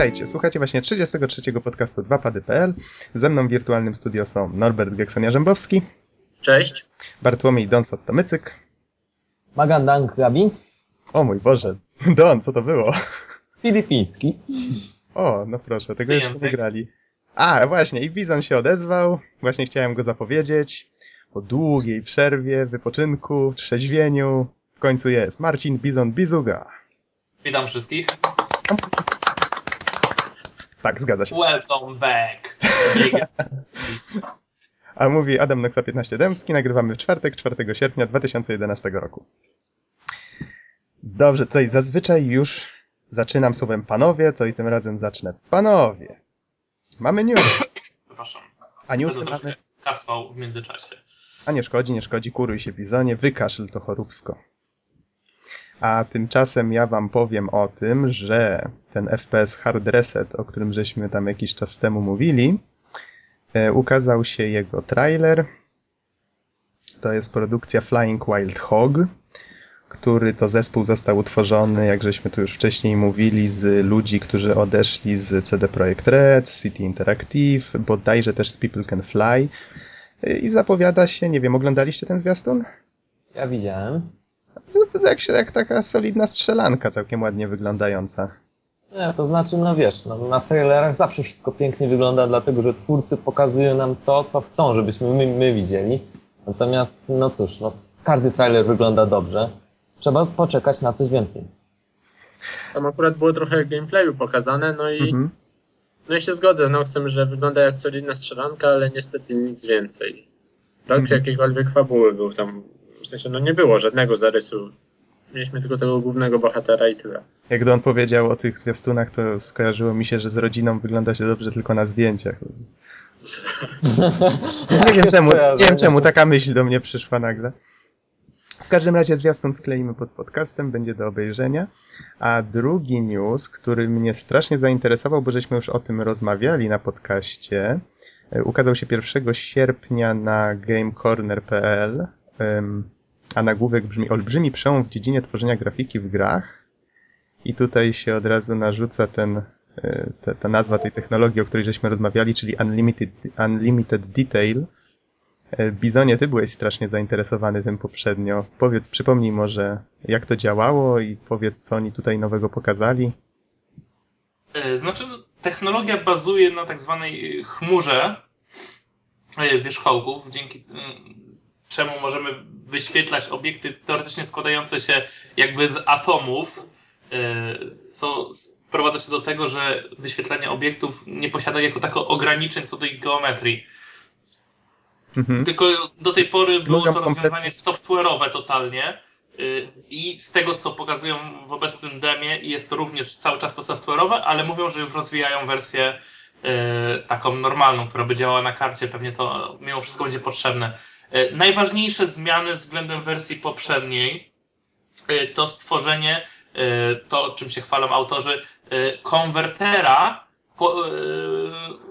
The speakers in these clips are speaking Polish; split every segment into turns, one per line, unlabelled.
Witajcie, słuchacie właśnie 33 podcastu 2pady.pl. Ze mną w wirtualnym studio są Norbert Geksonia-Rzębowski.
Cześć.
Bartłomiej Donsot-Tomycyk.
Magandang Gabi.
O mój Boże, Don, co to było?
Filipiński.
O, no proszę, tego jeszcze nie grali. A, właśnie, i Bizon się odezwał. Właśnie chciałem go zapowiedzieć. Po długiej przerwie, wypoczynku, trzeźwieniu. W końcu jest Marcin Bizon Bizuga.
Witam wszystkich.
Tak, zgadza się.
Welcome back.
A mówi Adam Noxa 15 Dębski. Nagrywamy w czwartek, 4 sierpnia 2011 roku. Dobrze, tutaj zazwyczaj już zaczynam słowem panowie, to i tym razem zacznę. Panowie, mamy news.
Przepraszam.
A newsy mamy...
kaswał w międzyczasie.
A nie szkodzi, nie szkodzi, kuruj się bizonie, wykaszel to choróbsko. A tymczasem ja wam powiem o tym, że ten FPS Hard Reset, o którym żeśmy tam jakiś czas temu mówili, e, ukazał się jego trailer. To jest produkcja Flying Wild Hog, który to zespół został utworzony, jak żeśmy tu już wcześniej mówili, z ludzi, którzy odeszli z CD Projekt Red, City Interactive, bodajże też z People Can Fly. E, I zapowiada się, nie wiem, oglądaliście ten zwiastun?
Ja widziałem.
Jak, się- jak taka solidna strzelanka, całkiem ładnie wyglądająca.
Nie, to znaczy, no wiesz, no, na trailerach zawsze wszystko pięknie wygląda, dlatego że twórcy pokazują nam to, co chcą, żebyśmy my, my widzieli. Natomiast, no cóż, no, każdy trailer wygląda dobrze. Trzeba poczekać na coś więcej.
Tam akurat było trochę gameplayu pokazane, no i
Mhm.
no i się zgodzę z Noxem, że wygląda jak solidna strzelanka, ale niestety nic więcej. Brak
Mhm.
jakiejkolwiek fabuły był tam, w sensie no nie było żadnego zarysu. Mieliśmy tylko tego głównego bohatera i tyle.
Jak Don powiedział o tych zwiastunach, to skojarzyło mi się, że z rodziną wygląda się dobrze tylko na zdjęciach. Nie wiem czemu, nie wiem czemu taka myśl do mnie przyszła nagle. W każdym razie zwiastun wkleimy pod podcastem, będzie do obejrzenia. A drugi news, który mnie strasznie zainteresował, bo żeśmy już o tym rozmawiali na podcaście, e, ukazał się 1 sierpnia na gamecorner.pl, a nagłówek brzmi Olbrzymi przełom w dziedzinie tworzenia grafiki w grach. I tutaj się od razu narzuca ten, e, ta, ta nazwa tej technologii, o której żeśmy rozmawiali, czyli Unlimited, Unlimited Detail. E, Bizonie, ty byłeś strasznie zainteresowany tym poprzednio. Powiedz, przypomnij może, jak to działało i powiedz, co oni tutaj nowego pokazali.
E, Znaczy, technologia bazuje na tak zwanej chmurze wierzchołków, dzięki mm, czemu możemy wyświetlać obiekty teoretycznie składające się jakby z atomów, e, co sprowadza się do tego, że wyświetlanie obiektów nie posiada jako tako ograniczeń co do ich geometrii.
Mhm.
Tylko do tej pory było
Mówią
to rozwiązanie software'owe totalnie. y, I z tego, co pokazują w obecnym demie, jest to również cały czas to software'owe, ale mówią, że już rozwijają wersję y, taką normalną, która by działała na karcie. Pewnie to mimo wszystko będzie potrzebne. Y, Najważniejsze zmiany względem wersji poprzedniej y, to stworzenie, y, to czym się chwalą autorzy, konwertera,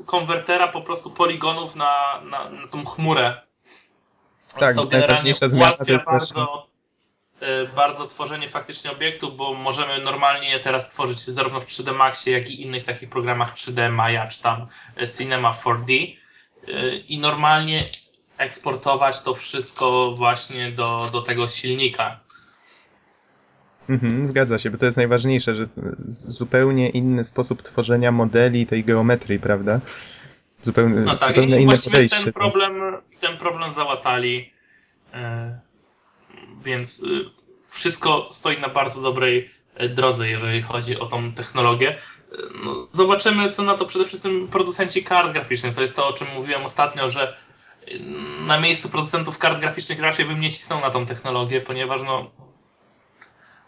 konwertera po prostu poligonów na, na, na tą chmurę.
Tak,
co
bo
generalnie
zmiana to jest
bardzo, bardzo tworzenie faktycznie obiektów, bo możemy normalnie je teraz tworzyć zarówno w 3D Maxie, jak i innych takich programach 3D Maya, czy tam Cinema 4D y, i normalnie eksportować to wszystko właśnie do, do tego silnika.
Mhm, zgadza się, bo to jest najważniejsze, że zupełnie inny sposób tworzenia modeli tej geometrii, prawda? Zupełnie,
No tak,
zupełnie inne podejście.
ten problem, ten problem załatali, e, więc y, wszystko stoi na bardzo dobrej e, drodze, jeżeli chodzi o tą technologię. E, No, zobaczymy, co na to przede wszystkim producenci kart graficznych. To jest to, o czym mówiłem ostatnio, że na miejscu producentów kart graficznych raczej bym nie cisnął na tą technologię, ponieważ no,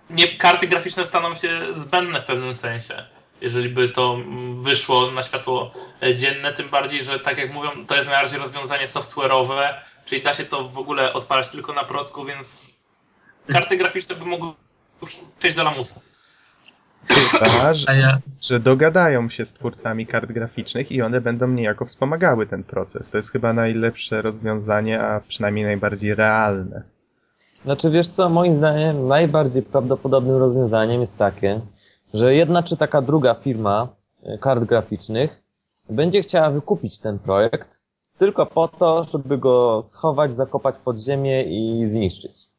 nie, karty graficzne staną się zbędne w pewnym sensie, jeżeli by to wyszło na światło dzienne, tym bardziej, że tak jak mówią, to jest najbardziej rozwiązanie software'owe, czyli da się to w ogóle odpalać tylko na procku, więc karty graficzne by mogły przejść do lamusa.
Chyba, że,
ja,
że dogadają się z twórcami kart graficznych i one będą niejako wspomagały ten proces. To jest chyba najlepsze rozwiązanie, a przynajmniej najbardziej realne.
Znaczy, wiesz co, moim zdaniem najbardziej prawdopodobnym rozwiązaniem jest takie, że jedna czy taka druga firma e, kart graficznych będzie chciała wykupić ten projekt tylko po to, żeby go schować, zakopać pod ziemię i zniszczyć.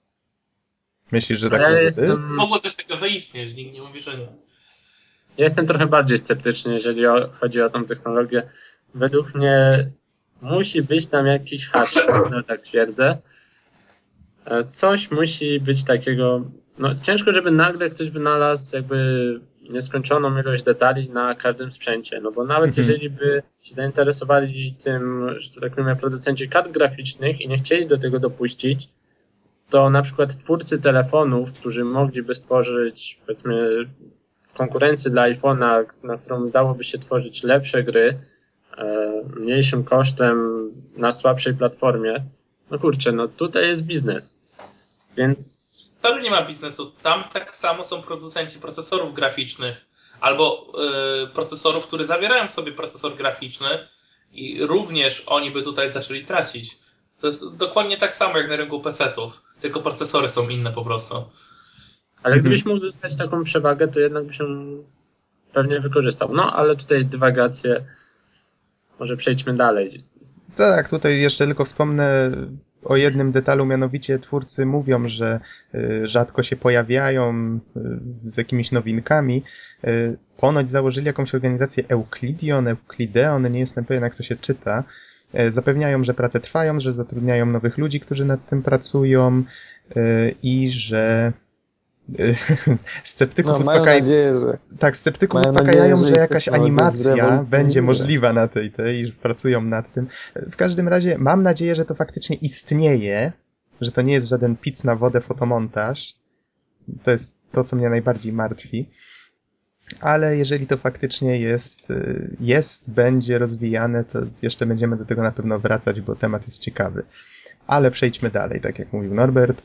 Myślisz, że tak
Ja jestem,
Mogło coś takiego zaistnieć, nikt nie mówi, że nie.
ja jestem trochę bardziej sceptyczny, jeżeli chodzi o tą technologię. Według mnie musi być tam jakiś hacz, no tak twierdzę. E, Coś musi być takiego. No, ciężko, żeby nagle ktoś wynalazł jakby nieskończoną ilość detali na każdym sprzęcie. No bo nawet
Mhm.
jeżeli by się zainteresowali tym, że to tak powiem, producenci kart graficznych i nie chcieli do tego dopuścić, to na przykład twórcy telefonów, którzy mogliby stworzyć powiedzmy konkurencję dla iPhone'a, na którą dałoby się tworzyć lepsze gry, e, mniejszym kosztem na słabszej platformie, no kurczę, no tutaj jest biznes. Więc
Tam nie ma biznesu. Tam tak samo są producenci procesorów graficznych albo y, procesorów, które zawierają w sobie procesor graficzny i również oni by tutaj zaczęli tracić. To jest dokładnie tak samo jak na rynku PC-ów, tylko procesory są inne po prostu.
Ale
Mhm.
gdybyś mógł zyskać taką przewagę, to jednak byś ją pewnie wykorzystał. No, ale tutaj dywagacje. Może przejdźmy dalej.
Tak, tutaj jeszcze tylko wspomnę o jednym detalu, mianowicie twórcy mówią, że y, rzadko się pojawiają y, z jakimiś nowinkami. Y, Ponoć założyli jakąś organizację Euclidion, Euclideon, nie jestem pewien jak to się czyta. Y, Zapewniają, że prace trwają, że zatrudniają nowych ludzi, którzy nad tym pracują y, i że y, sceptyków
No, że
Tak, sceptyków uspokajają,
nadzieję, że
że jakaś animacja będzie możliwa na tej, tej i pracują nad tym. W każdym razie mam nadzieję, że to faktycznie istnieje, że to nie jest żaden pic na wodę fotomontaż. To jest to, co mnie najbardziej martwi. Ale jeżeli to faktycznie jest, y, jest, będzie rozwijane, to jeszcze będziemy do tego na pewno wracać, bo temat jest ciekawy. Ale przejdźmy dalej, tak jak mówił Norbert.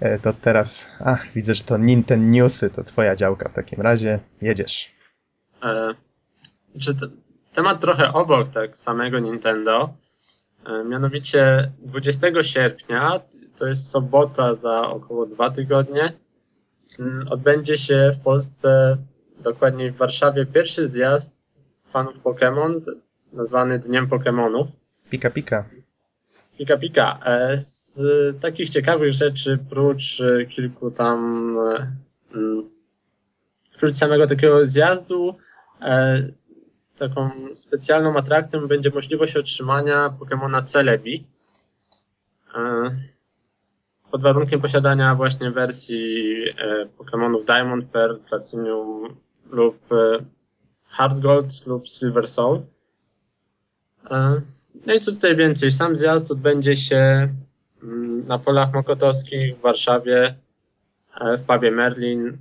E, To teraz, ach, widzę, że to Nintendo Newsy, to twoja działka w takim razie. Jedziesz.
E, czy t- temat trochę obok tak samego Nintendo. E, mianowicie 20 sierpnia, to jest sobota za około dwa tygodnie, mm, odbędzie się w Polsce, dokładniej w Warszawie, pierwszy zjazd fanów Pokémon, nazwany Dniem Pokémonów.
Pika, pika.
Pika Pika. E, Z takich ciekawych rzeczy, prócz e, kilku tam, e, mm, prócz samego takiego zjazdu, taką specjalną atrakcją będzie możliwość otrzymania Pokemona Celebi. Pod warunkiem posiadania właśnie wersji Pokemonów Diamond, Pearl, Platinum lub e, Hard Gold lub Silver Soul. E, no i co tutaj więcej? Sam zjazd odbędzie się mm, na polach mokotowskich w Warszawie, e, w pubie Merlin.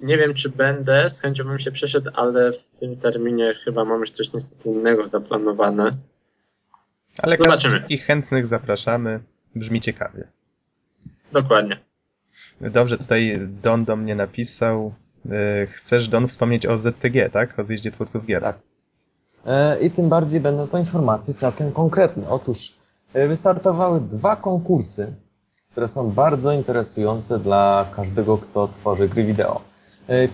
Nie wiem, czy będę, z chęcią bym się przeszedł, ale w tym terminie chyba mam już coś niestety innego zaplanowane.
Ale
Zobaczymy.
wszystkich chętnych zapraszamy. Brzmi ciekawie.
Dokładnie.
Dobrze, tutaj Don do mnie napisał. E, Chcesz, Don, wspomnieć o ZTG, tak? O zjeździe twórców gier.
Tak. E, I tym bardziej będą to informacje całkiem konkretne. Otóż e, wystartowały dwa konkursy, które są bardzo interesujące dla każdego, kto tworzy gry wideo.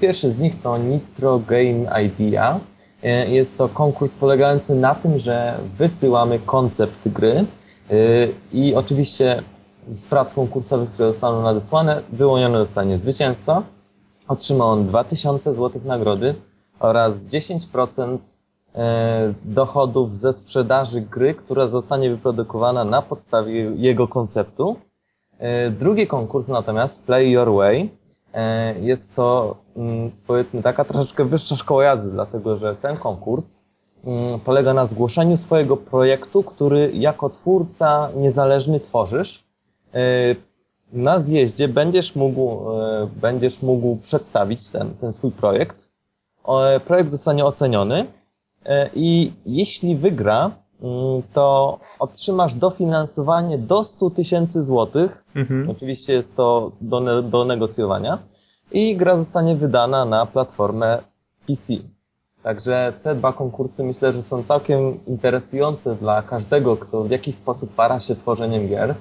Pierwszy z nich to Nitro Game Idea. Jest to konkurs polegający na tym, że wysyłamy koncept gry i oczywiście z prac konkursowych, które zostaną nadesłane, wyłoniony zostanie zwycięzca. Otrzyma on 2000 zł nagrody oraz 10% e, dochodów ze sprzedaży gry, która zostanie wyprodukowana na podstawie jego konceptu. E, Drugi konkurs natomiast, Play Your Way, e, jest to mm, powiedzmy taka troszeczkę wyższa szkoła jazdy, dlatego że ten konkurs mm, polega na zgłoszeniu swojego projektu, który jako twórca niezależny tworzysz. Na zjeździe będziesz mógł, e, będziesz mógł przedstawić ten, ten swój projekt. E, Projekt zostanie oceniony e, i jeśli wygra, mm, to otrzymasz dofinansowanie do 100 tysięcy złotych.
Mhm.
Oczywiście jest to do, ne- do negocjowania. I gra zostanie wydana na platformę PC. Także te dwa konkursy myślę, że są całkiem interesujące dla każdego, kto w jakiś sposób para się tworzeniem gier.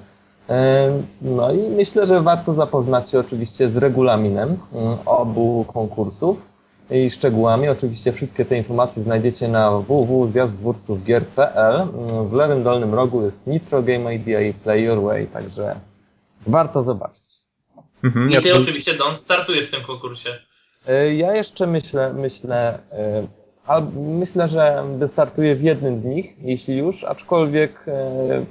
Em, No i myślę, że warto zapoznać się oczywiście z regulaminem mm, obu konkursów i szczegółami. Oczywiście wszystkie te informacje znajdziecie na www.zjazdwórcówgier.pl. W lewym dolnym rogu jest Nitro Game Idea i Play Your Way, także warto zobaczyć.
Mhm,
I
ja
ty
tu-
oczywiście, Don, startujesz w tym konkursie.
E, Ja jeszcze myślę, myślę, e, myślę, że wystartuję w jednym z nich, jeśli już, aczkolwiek e,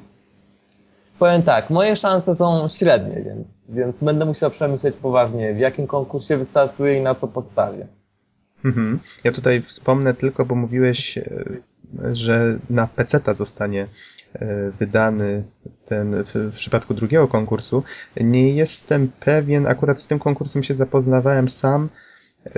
powiem tak, moje szanse są średnie, więc, więc będę musiał przemyśleć poważnie, w jakim konkursie wystartuję i na co postawię.
Mhm. Ja tutaj wspomnę tylko, bo mówiłeś, e, że na PC-ta zostanie e, wydany ten w przypadku drugiego konkursu. Nie jestem pewien, akurat z tym konkursem się zapoznawałem sam. E,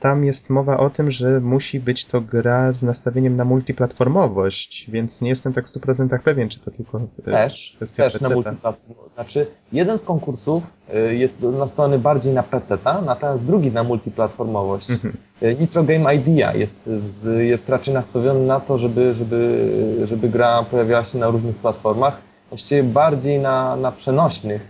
Tam jest mowa o tym, że musi być to gra z nastawieniem na multiplatformowość, więc nie jestem tak w 100% pewien, czy to tylko e,
Też,
kwestia
też na
PC-ta.
multiplatformę. Znaczy, jeden z konkursów y, jest nastawiony bardziej na PC-ta, natomiast drugi na multiplatformowość.
Mhm.
Y, Nitro Game Idea jest, jest raczej nastawiony na to, żeby, żeby, żeby gra pojawiała się na różnych platformach, właściwie bardziej na, na przenośnych,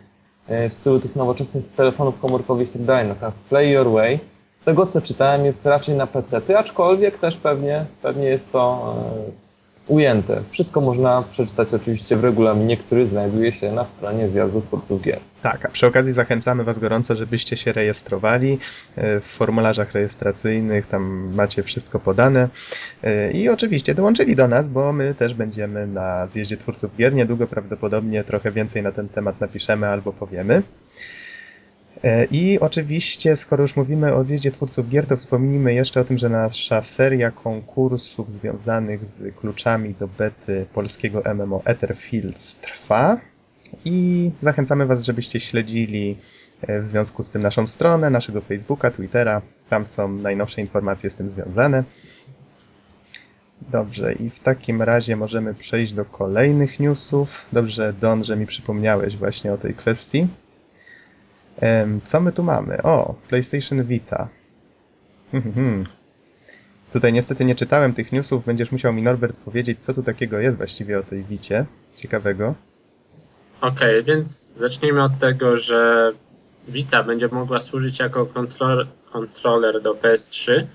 y, w stylu tych nowoczesnych telefonów komórkowych i tak dalej. Natomiast Play Your Way, z tego co czytałem, jest raczej na PC-ty, aczkolwiek też pewnie, pewnie jest to y, ujęte. Wszystko można przeczytać oczywiście w regulaminie, który znajduje się na stronie Zjazdu Twórców Gier.
Tak, a przy okazji zachęcamy Was gorąco, żebyście się rejestrowali e, w formularzach rejestracyjnych, tam macie wszystko podane E, i oczywiście dołączyli do nas, bo my też będziemy na zjeździe twórców gier. Niedługo prawdopodobnie trochę więcej na ten temat napiszemy albo powiemy. E, I oczywiście, skoro już mówimy o zjeździe twórców gier, to wspomnijmy jeszcze o tym, że nasza seria konkursów związanych z kluczami do bety polskiego MMO Etherfields trwa. I zachęcamy Was, żebyście śledzili e, w związku z tym naszą stronę, naszego Facebooka, Twittera. Tam są najnowsze informacje z tym związane. Dobrze, i w takim razie możemy przejść do kolejnych newsów. Dobrze, Don, że mi przypomniałeś właśnie o tej kwestii. Co my tu mamy? O, PlayStation Vita. Hmm, hmm, hmm. Tutaj niestety nie czytałem tych newsów. Będziesz musiał mi, Norbert, powiedzieć, co tu takiego jest właściwie o tej Vicie. Ciekawego.
Okej, więc zacznijmy od tego, że Vita będzie mogła służyć jako kontroler, kontroler do PS3.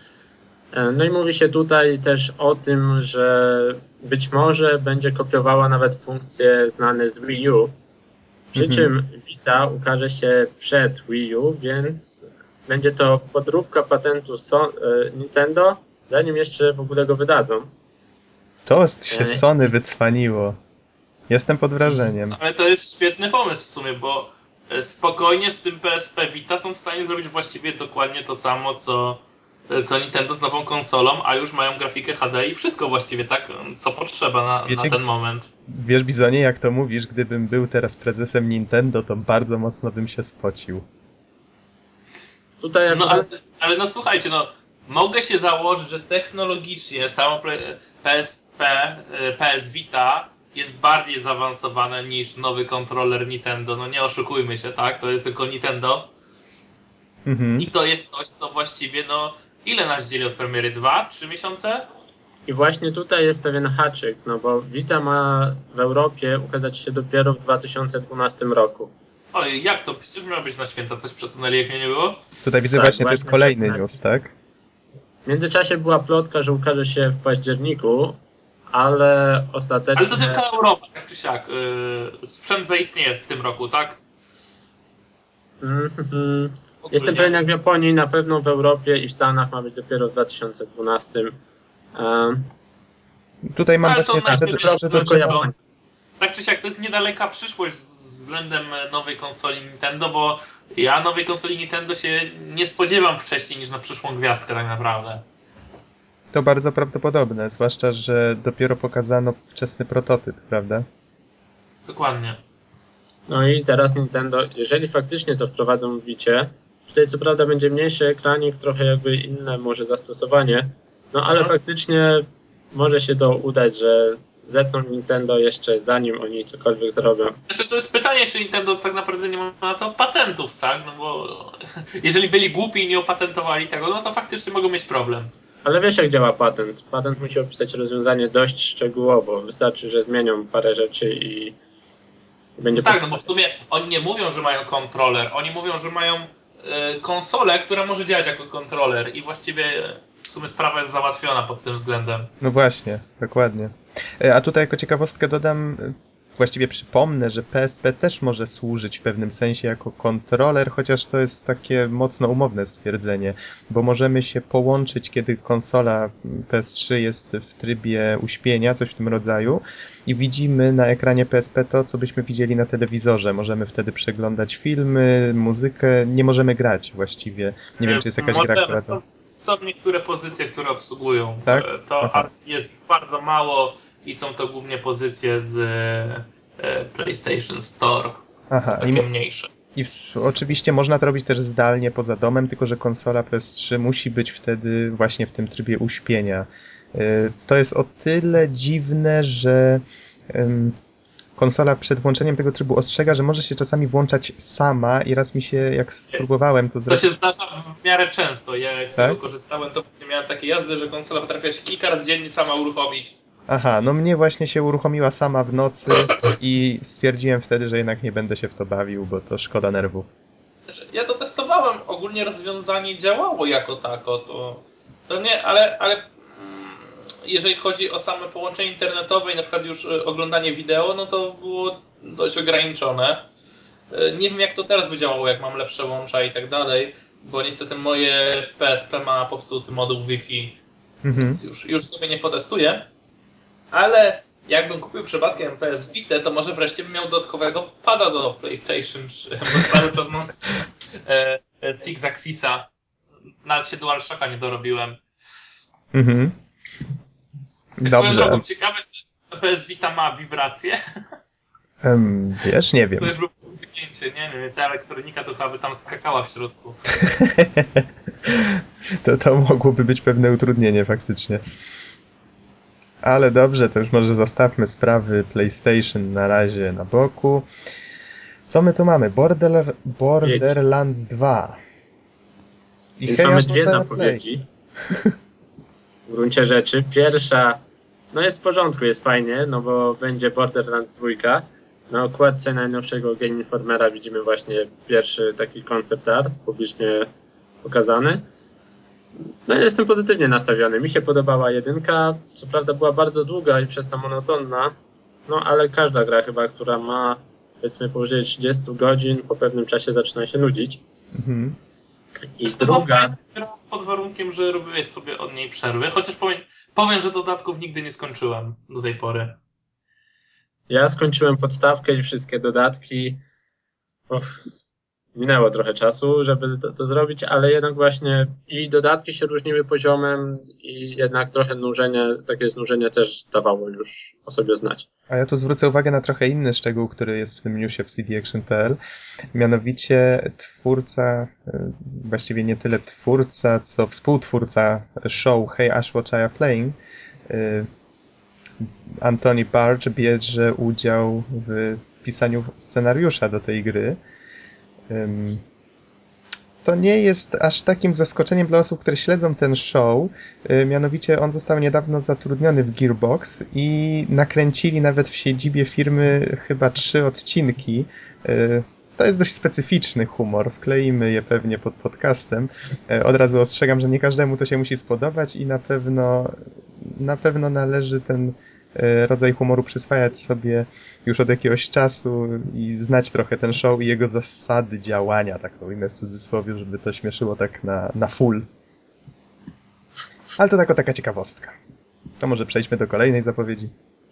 E, No i mówi się tutaj też o tym, że być może będzie kopiowała nawet funkcje znane z Wii U. Przy
Mhm.
czym Vita ukaże się przed Wii U, więc będzie to podróbka patentu e, Nintendo, zanim jeszcze w ogóle go wydadzą.
To się
Ej.
Sony wycwaniło. Jestem pod wrażeniem.
Ale to jest świetny pomysł w sumie, bo e, spokojnie z tym PSP Vita są w stanie zrobić właściwie dokładnie to samo, co, e, co Nintendo z nową konsolą, a już mają grafikę HD i wszystko właściwie tak, co potrzeba na,
Wiecie,
na ten moment.
Wiesz, Bizonie, jak to mówisz, gdybym był teraz prezesem Nintendo, to bardzo mocno bym się spocił.
Tutaj
No
akurat
ale, ale no słuchajcie, no mogę się założyć, że technologicznie samo PSP, e, PS Vita jest bardziej zaawansowane niż nowy kontroler Nintendo. No nie oszukujmy się, tak? To jest tylko Nintendo.
Mhm.
I to jest coś, co właściwie, no, ile nas dzieli od premiery? Dwa, trzy miesiące?
I właśnie tutaj jest pewien haczyk, no bo Vita ma w Europie ukazać się dopiero w 2012 roku.
Oj, jak to? Przecież miało być na święta, coś przesunęli, jak mnie nie było?
Tutaj widzę
Tak,
właśnie, to jest kolejny
przesunęli.
news, tak?
W międzyczasie była plotka, że ukaże się w październiku, ale ostatecznie...
Ale to tylko Europa, tak czy siak. Yy, sprzęt zaistnieje w tym roku, tak? Ogólnie.
Jestem pewien, jak w Japonii, na pewno w Europie i w Stanach ma być dopiero w 2012. Um,
Tutaj mam
Ale to
właśnie, że, że to
tylko
trzeba...
Japonia.
Tak czy siak, to jest niedaleka przyszłość względem nowej konsoli Nintendo, bo ja nowej konsoli Nintendo się nie spodziewam wcześniej niż na przyszłą gwiazdkę tak naprawdę.
To bardzo prawdopodobne, zwłaszcza, że dopiero pokazano wczesny prototyp, prawda?
Dokładnie.
No i teraz Nintendo, jeżeli faktycznie to wprowadzą w Vicie, tutaj co prawda będzie mniejszy ekranik, trochę jakby inne może zastosowanie, no ale
Mhm.
faktycznie może się to udać, że zetną Nintendo jeszcze zanim oni cokolwiek zrobią.
Znaczy to jest pytanie, czy Nintendo tak naprawdę nie ma na to patentów, tak? No bo jeżeli byli głupi i nie opatentowali tego, no to faktycznie mogą mieć problem.
Ale wiesz jak działa patent? Patent musi opisać rozwiązanie dość szczegółowo. Wystarczy, że zmienią parę rzeczy i będzie
Tak,
po-
no bo w sumie oni nie mówią, że mają kontroler, oni mówią, że mają konsolę, która może działać jako kontroler i właściwie w sumie sprawa jest załatwiona pod tym względem.
No właśnie, dokładnie. E, A tutaj jako ciekawostkę dodam, e, właściwie przypomnę, że PSP też może służyć w pewnym sensie jako kontroler, chociaż to jest takie mocno umowne stwierdzenie, bo możemy się połączyć, kiedy konsola PS3 jest w trybie uśpienia, coś w tym rodzaju, i widzimy na ekranie PSP to, co byśmy widzieli na telewizorze. Możemy wtedy przeglądać filmy, muzykę, nie możemy grać właściwie. Nie wiem, czy jest jakaś gra, która to...
Są niektóre pozycje, które obsługują.
Tak?
E, To
Aha.
jest bardzo mało i są to głównie pozycje z e, PlayStation Store.
Aha, i,
Takie mniejsze.
I w, oczywiście można to robić też zdalnie poza domem, tylko że konsola PS3 musi być wtedy właśnie w tym trybie uśpienia. Y, To jest o tyle dziwne, że konsola przed włączeniem tego trybu ostrzega, że może się czasami włączać sama i raz mi się, jak spróbowałem to
To
zrobić...
się zdarza w miarę często. Ja jak z
Tak?
tego korzystałem, to miałem takie jazdy, że konsola potrafiła się kilka razy dziennie sama uruchomić.
Aha, no mnie właśnie się uruchomiła sama w nocy i stwierdziłem wtedy, że jednak nie będę się w to bawił, bo to szkoda nerwów.
Znaczy, ja to testowałem, ogólnie rozwiązanie działało jako tako, to, to nie, ale, ale jeżeli chodzi o same połączenie internetowe i na przykład już y, oglądanie wideo, no to było dość ograniczone. Y, Nie wiem jak to teraz by działało, jak mam lepsze łącza i tak dalej, bo niestety moje PSP ma popsuty moduł Wi-Fi,
Mhm.
więc już, już sobie nie potestuję. Ale jakbym kupił przypadkiem PS Vita, to może wreszcie bym miał dodatkowego pada do PlayStation 3, bo cały czas mam e, e, Six Axisa. Nawet się DualShocka nie dorobiłem.
Mhm. Dobrze.
drogą, ciekawe, czy PS Vita ma wibracje.
Em, wiesz, nie wiem.
To już było wyknięcie, nie wiem, ta elektronika to chyba by tam skakała w środku.
to, to mogłoby być pewne utrudnienie faktycznie. Ale dobrze, to już może zostawmy sprawy PlayStation na razie na boku. Co my tu mamy? Border, Borderlands 2. I
Więc mamy dwie zapowiedzi. W gruncie rzeczy. Pierwsza, no jest w porządku, jest fajnie, no bo będzie Borderlands 2. Na okładce najnowszego Game Informera widzimy właśnie pierwszy taki concept art publicznie pokazany. No jestem pozytywnie nastawiony. Mi się podobała jedynka. Co prawda była bardzo długa i przez to monotonna. No ale każda gra chyba, która ma powiedzmy powyżej 30 godzin, po pewnym czasie zaczyna się nudzić.
Mhm.
I druga,
pod warunkiem, że robiłeś sobie od niej przerwy, chociaż powiem, powiem, że dodatków nigdy nie skończyłem do tej pory.
Ja skończyłem podstawkę i wszystkie dodatki. Uff, minęło trochę czasu, żeby to, to zrobić, ale jednak właśnie i dodatki się różniły poziomem i jednak trochę nużenie, takie znużenie też dawało już o sobie znać.
A ja tu zwrócę uwagę na trochę inny szczegół, który jest w tym newsie w cdaction.pl. Mianowicie twórca, y, właściwie nie tyle twórca, co współtwórca show Hey Ash What I Playing, y, Anthony Barge bierze udział w pisaniu scenariusza do tej gry. To nie jest aż takim zaskoczeniem dla osób, które śledzą ten show. Mianowicie on został niedawno zatrudniony w Gearbox i nakręcili nawet w siedzibie firmy chyba trzy odcinki. Y, To jest dość specyficzny humor, wkleimy je pewnie pod podcastem. Y, Od razu ostrzegam, że nie każdemu to się musi spodobać i na pewno, na pewno należy ten rodzaj humoru przyswajać sobie już od jakiegoś czasu i znać trochę ten show i jego zasady działania, tak to ujmę w cudzysłowie, żeby to śmieszyło tak na, na full. Ale to tylko taka ciekawostka. To może przejdźmy do kolejnej zapowiedzi.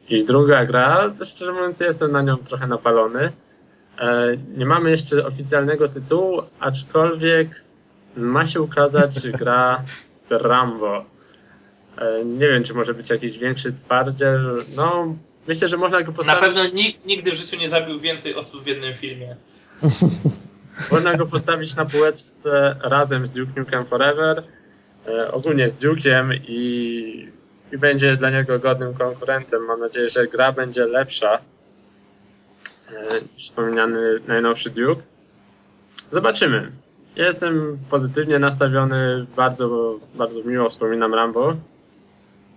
I druga gra, szczerze mówiąc, jestem na nią trochę napalony. E, Nie mamy jeszcze oficjalnego tytułu, aczkolwiek ma się ukazać gra z Rambo. E, Nie wiem, czy może być jakiś większy twardziel. No, myślę, że można go
Na
postawić.
pewno nikt nigdy w życiu nie zabił więcej osób w jednym filmie.
Można go postawić na półeczce razem z Duke Nukem Forever, e, ogólnie z Duke'iem i, i będzie dla niego godnym konkurentem. Mam nadzieję, że gra będzie lepsza e, niż wspomniany najnowszy Duke. Zobaczymy. Jestem pozytywnie nastawiony, bardzo, bardzo miło wspominam Rambo.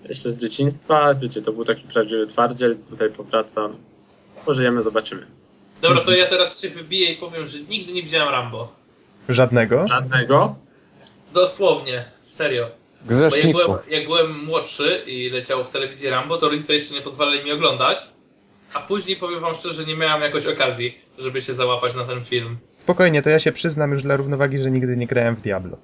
Jeszcze z dzieciństwa, wiecie, to był taki prawdziwy twardziel, tutaj powracam. Pożyjemy, zobaczymy.
Dobra, to ja teraz się wybiję i powiem, że nigdy nie widziałem Rambo.
Żadnego?
Żadnego.
Dosłownie, serio. Bo jak byłem, jak byłem młodszy i leciało w telewizji Rambo, to rodzice jeszcze nie pozwalali mi oglądać. A później powiem wam szczerze, że nie miałem jakoś okazji, żeby się załapać na ten film.
Spokojnie, to ja się przyznam już dla równowagi, że nigdy nie grałem w Diablo.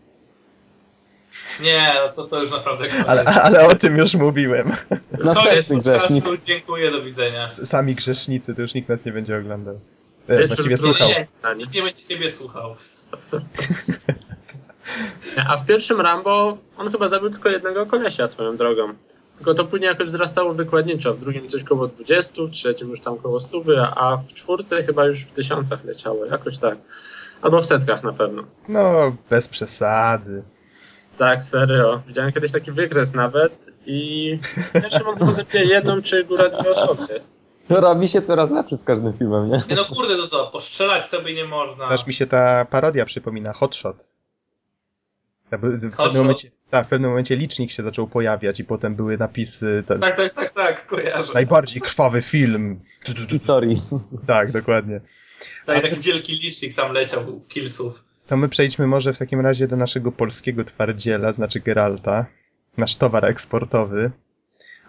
Nie, no to, to już naprawdę koniec.
Ale, ale o tym już mówiłem.
Następny grzesznik.
dziękuję, do widzenia.
S- Sami grzesznicy, to już nikt nas nie będzie oglądał. E, właściwie słuchał.
Nie. nikt nie będzie ciebie słuchał.
A w pierwszym Rambo on chyba zabił tylko jednego kolesia swoją drogą. Tylko to później jakoś wzrastało wykładniczo. W drugim coś koło 20, w trzecim już tam koło 100, a w czwórce chyba już w tysiącach leciało. Jakoś tak. Albo w setkach na pewno.
No, bez przesady.
Tak, serio. Widziałem kiedyś taki wykres nawet i on chyba zabija jedną czy góra dwie osoby.
To robi się coraz lepszy z każdym filmem, nie?
Nie no kurde, to co, postrzelać sobie nie można.
Aż mi się ta parodia przypomina, Hotshot. W
Hotshot?
pewnym, momencie, tak, w pewnym momencie licznik się zaczął pojawiać i potem były napisy
Tak, tak, tak, tak, kojarzę.
najbardziej krwawy film.
W historii.
Tak, dokładnie.
Tak, taki wielki licznik tam leciał, killsów.
To my przejdźmy może w takim razie do naszego polskiego twardziela, znaczy Geralta. Nasz towar eksportowy.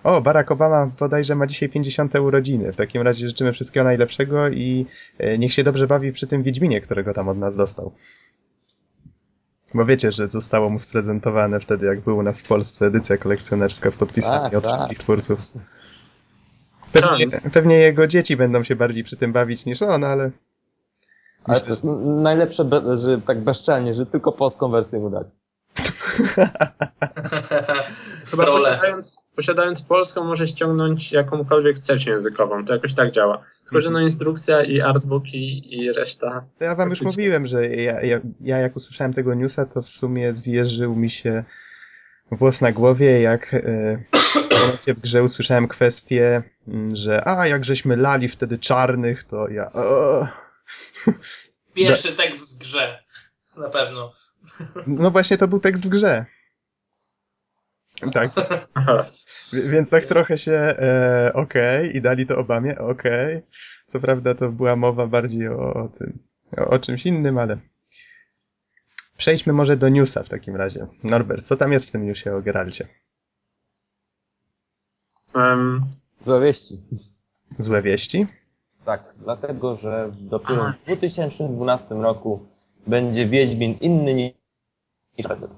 O, Barack Obama bodajże ma dzisiaj 50. urodziny. W takim razie życzymy wszystkiego najlepszego i e, niech się dobrze bawi przy tym Wiedźminie, którego tam od nas dostał. Bo wiecie, że zostało mu sprezentowane wtedy, jak był u nas w Polsce edycja kolekcjonerska z podpisami
Tak,
od
tak.
wszystkich twórców. Pewnie, pewnie jego dzieci będą się bardziej przy tym bawić niż on, ale
Ale
Myślę,
to n- najlepsze, be, że tak bezczelnie, że tylko polską wersję mu dać.
Chyba posiadając, posiadając polską może ściągnąć jakąkolwiek chcesz językową. To jakoś tak działa. Tylko, że no instrukcja i artbooki i reszta.
To ja wam już mówiłem, że ja, ja, ja jak usłyszałem tego newsa, to w sumie zjeżył mi się włos na głowie, jak w momencie w grze usłyszałem kwestię, mm, że a, jak żeśmy lali wtedy czarnych, to ja... O.
Pierwszy tekst w grze. Na pewno.
No właśnie to był tekst w grze. Tak, Więc tak trochę się e, okej i dali to Obamie, okej. Co prawda to była mowa bardziej o, o tym, o, o czymś innym, ale przejdźmy może do newsa w takim razie. Norbert, co tam jest w tym newsie o Geralcie?
Em,
Złe wieści.
Złe wieści?
Tak, dlatego, że dopiero
Aha.
w 2012 roku będzie Wiedźmin inny niż prezent.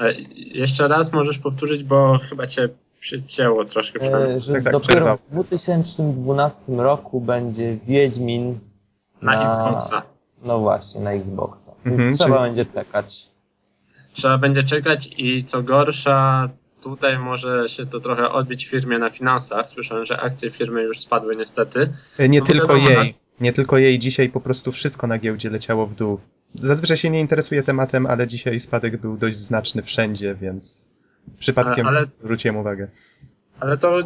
e, jeszcze raz możesz powtórzyć, bo chyba cię przycięło troszkę.
E, że
Tak, tak,
dopiero
przerwał.
w 2012 roku będzie Wiedźmin
Na Xboxa.
No właśnie, na Xboxa. Więc
Mhm,
trzeba
czyli-
będzie czekać.
Trzeba będzie czekać i co gorsza, tutaj może się to trochę odbić firmie na finansach. Słyszałem, że akcje firmy już spadły niestety.
E, Nie
No
tylko
wiadomo,
jej. Nie tylko jej. Dzisiaj po prostu wszystko na giełdzie leciało w dół. Zazwyczaj się nie interesuje tematem, ale dzisiaj spadek był dość znaczny wszędzie, więc przypadkiem
Ale- ale-
zwróciłem uwagę.
Ale to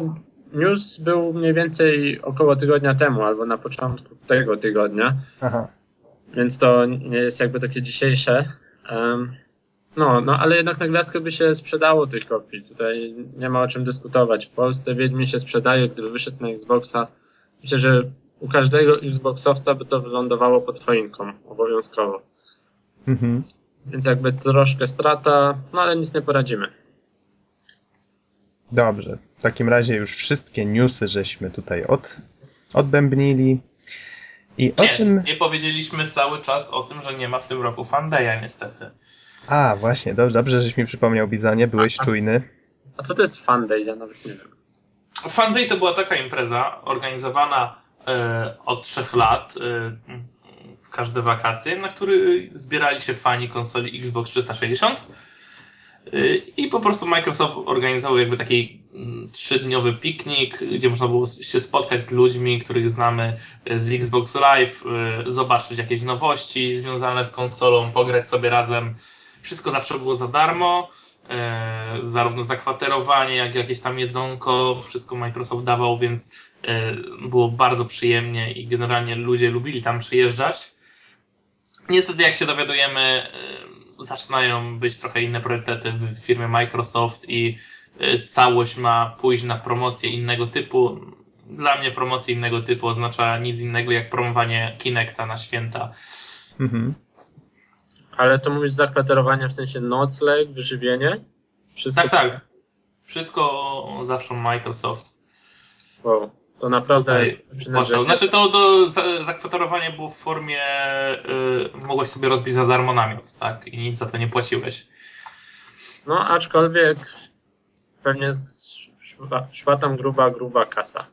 news był mniej więcej około tygodnia temu, albo na początku tego tygodnia,
Aha.
więc to nie jest jakby takie dzisiejsze. Em, no, no, ale jednak na gwiazdkę by się sprzedało tych kopii. Tutaj nie ma o czym dyskutować. W Polsce Wiedźmin się sprzedaje, gdyby wyszedł na Xboxa. Myślę, że u każdego Xboxowca by to wylądowało pod choinką, obowiązkowo.
Mhm.
Więc jakby troszkę strata, no ale nic nie poradzimy.
Dobrze. W takim razie już wszystkie newsy żeśmy tutaj od, odbębnili. I o
Nie,
czym.
nie powiedzieliśmy cały czas o tym, że nie ma w tym roku Fandeya niestety.
A, właśnie, dobrze, dobrze, żeś mi przypomniał, Bizanie, byłeś czujny.
A co to jest Funday? Ja nawet nie wiem.
Funday to była taka impreza organizowana e, od trzech lat, e, w każde wakacje, na który zbierali się fani konsoli Xbox 360 e, i po prostu Microsoft organizował jakby taki mm, trzydniowy piknik, gdzie można było się spotkać z ludźmi, których znamy z Xbox Live, e, zobaczyć jakieś nowości związane z konsolą, pograć sobie razem. Wszystko zawsze było za darmo. E, zarówno zakwaterowanie, jak jakieś tam jedzonko, wszystko Microsoft dawał, więc e, było bardzo przyjemnie i generalnie ludzie lubili tam przyjeżdżać. Niestety, jak się dowiadujemy, e, zaczynają być trochę inne priorytety w firmie Microsoft i e, całość ma pójść na promocję innego typu. Dla mnie promocja innego typu oznacza nic innego jak promowanie Kinecta na święta.
Mhm.
Ale to mówisz zakwaterowanie w sensie nocleg, wyżywienie? Wszystko
Tak, tak. Wszystko zawsze Microsoft.
Wow, to naprawdę
Tutaj. Znaczy to do, za, zakwaterowanie było w formie, y, mogłeś sobie rozbić za darmo namiot, tak? I nic za to nie płaciłeś.
No, aczkolwiek pewnie szła, szła tam gruba, gruba kasa.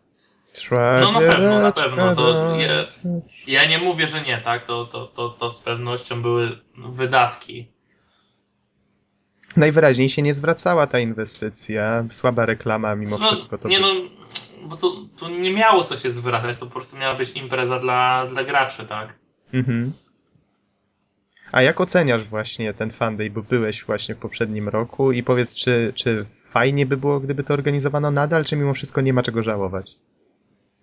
No, na pewno, na pewno, to jest. Ja nie mówię, że nie, tak? To, to, to, to z pewnością były wydatki.
Najwyraźniej się nie zwracała ta inwestycja. Słaba reklama mimo
No,
wszystko to
nie
by-
no, bo to, to nie miało co się zwracać, to po prostu miała być impreza dla, dla graczy, tak?
Mhm. A jak oceniasz właśnie ten fanday, bo byłeś właśnie w poprzednim roku i powiedz, czy, czy fajnie by było, gdyby to organizowano nadal, czy mimo wszystko nie ma czego żałować?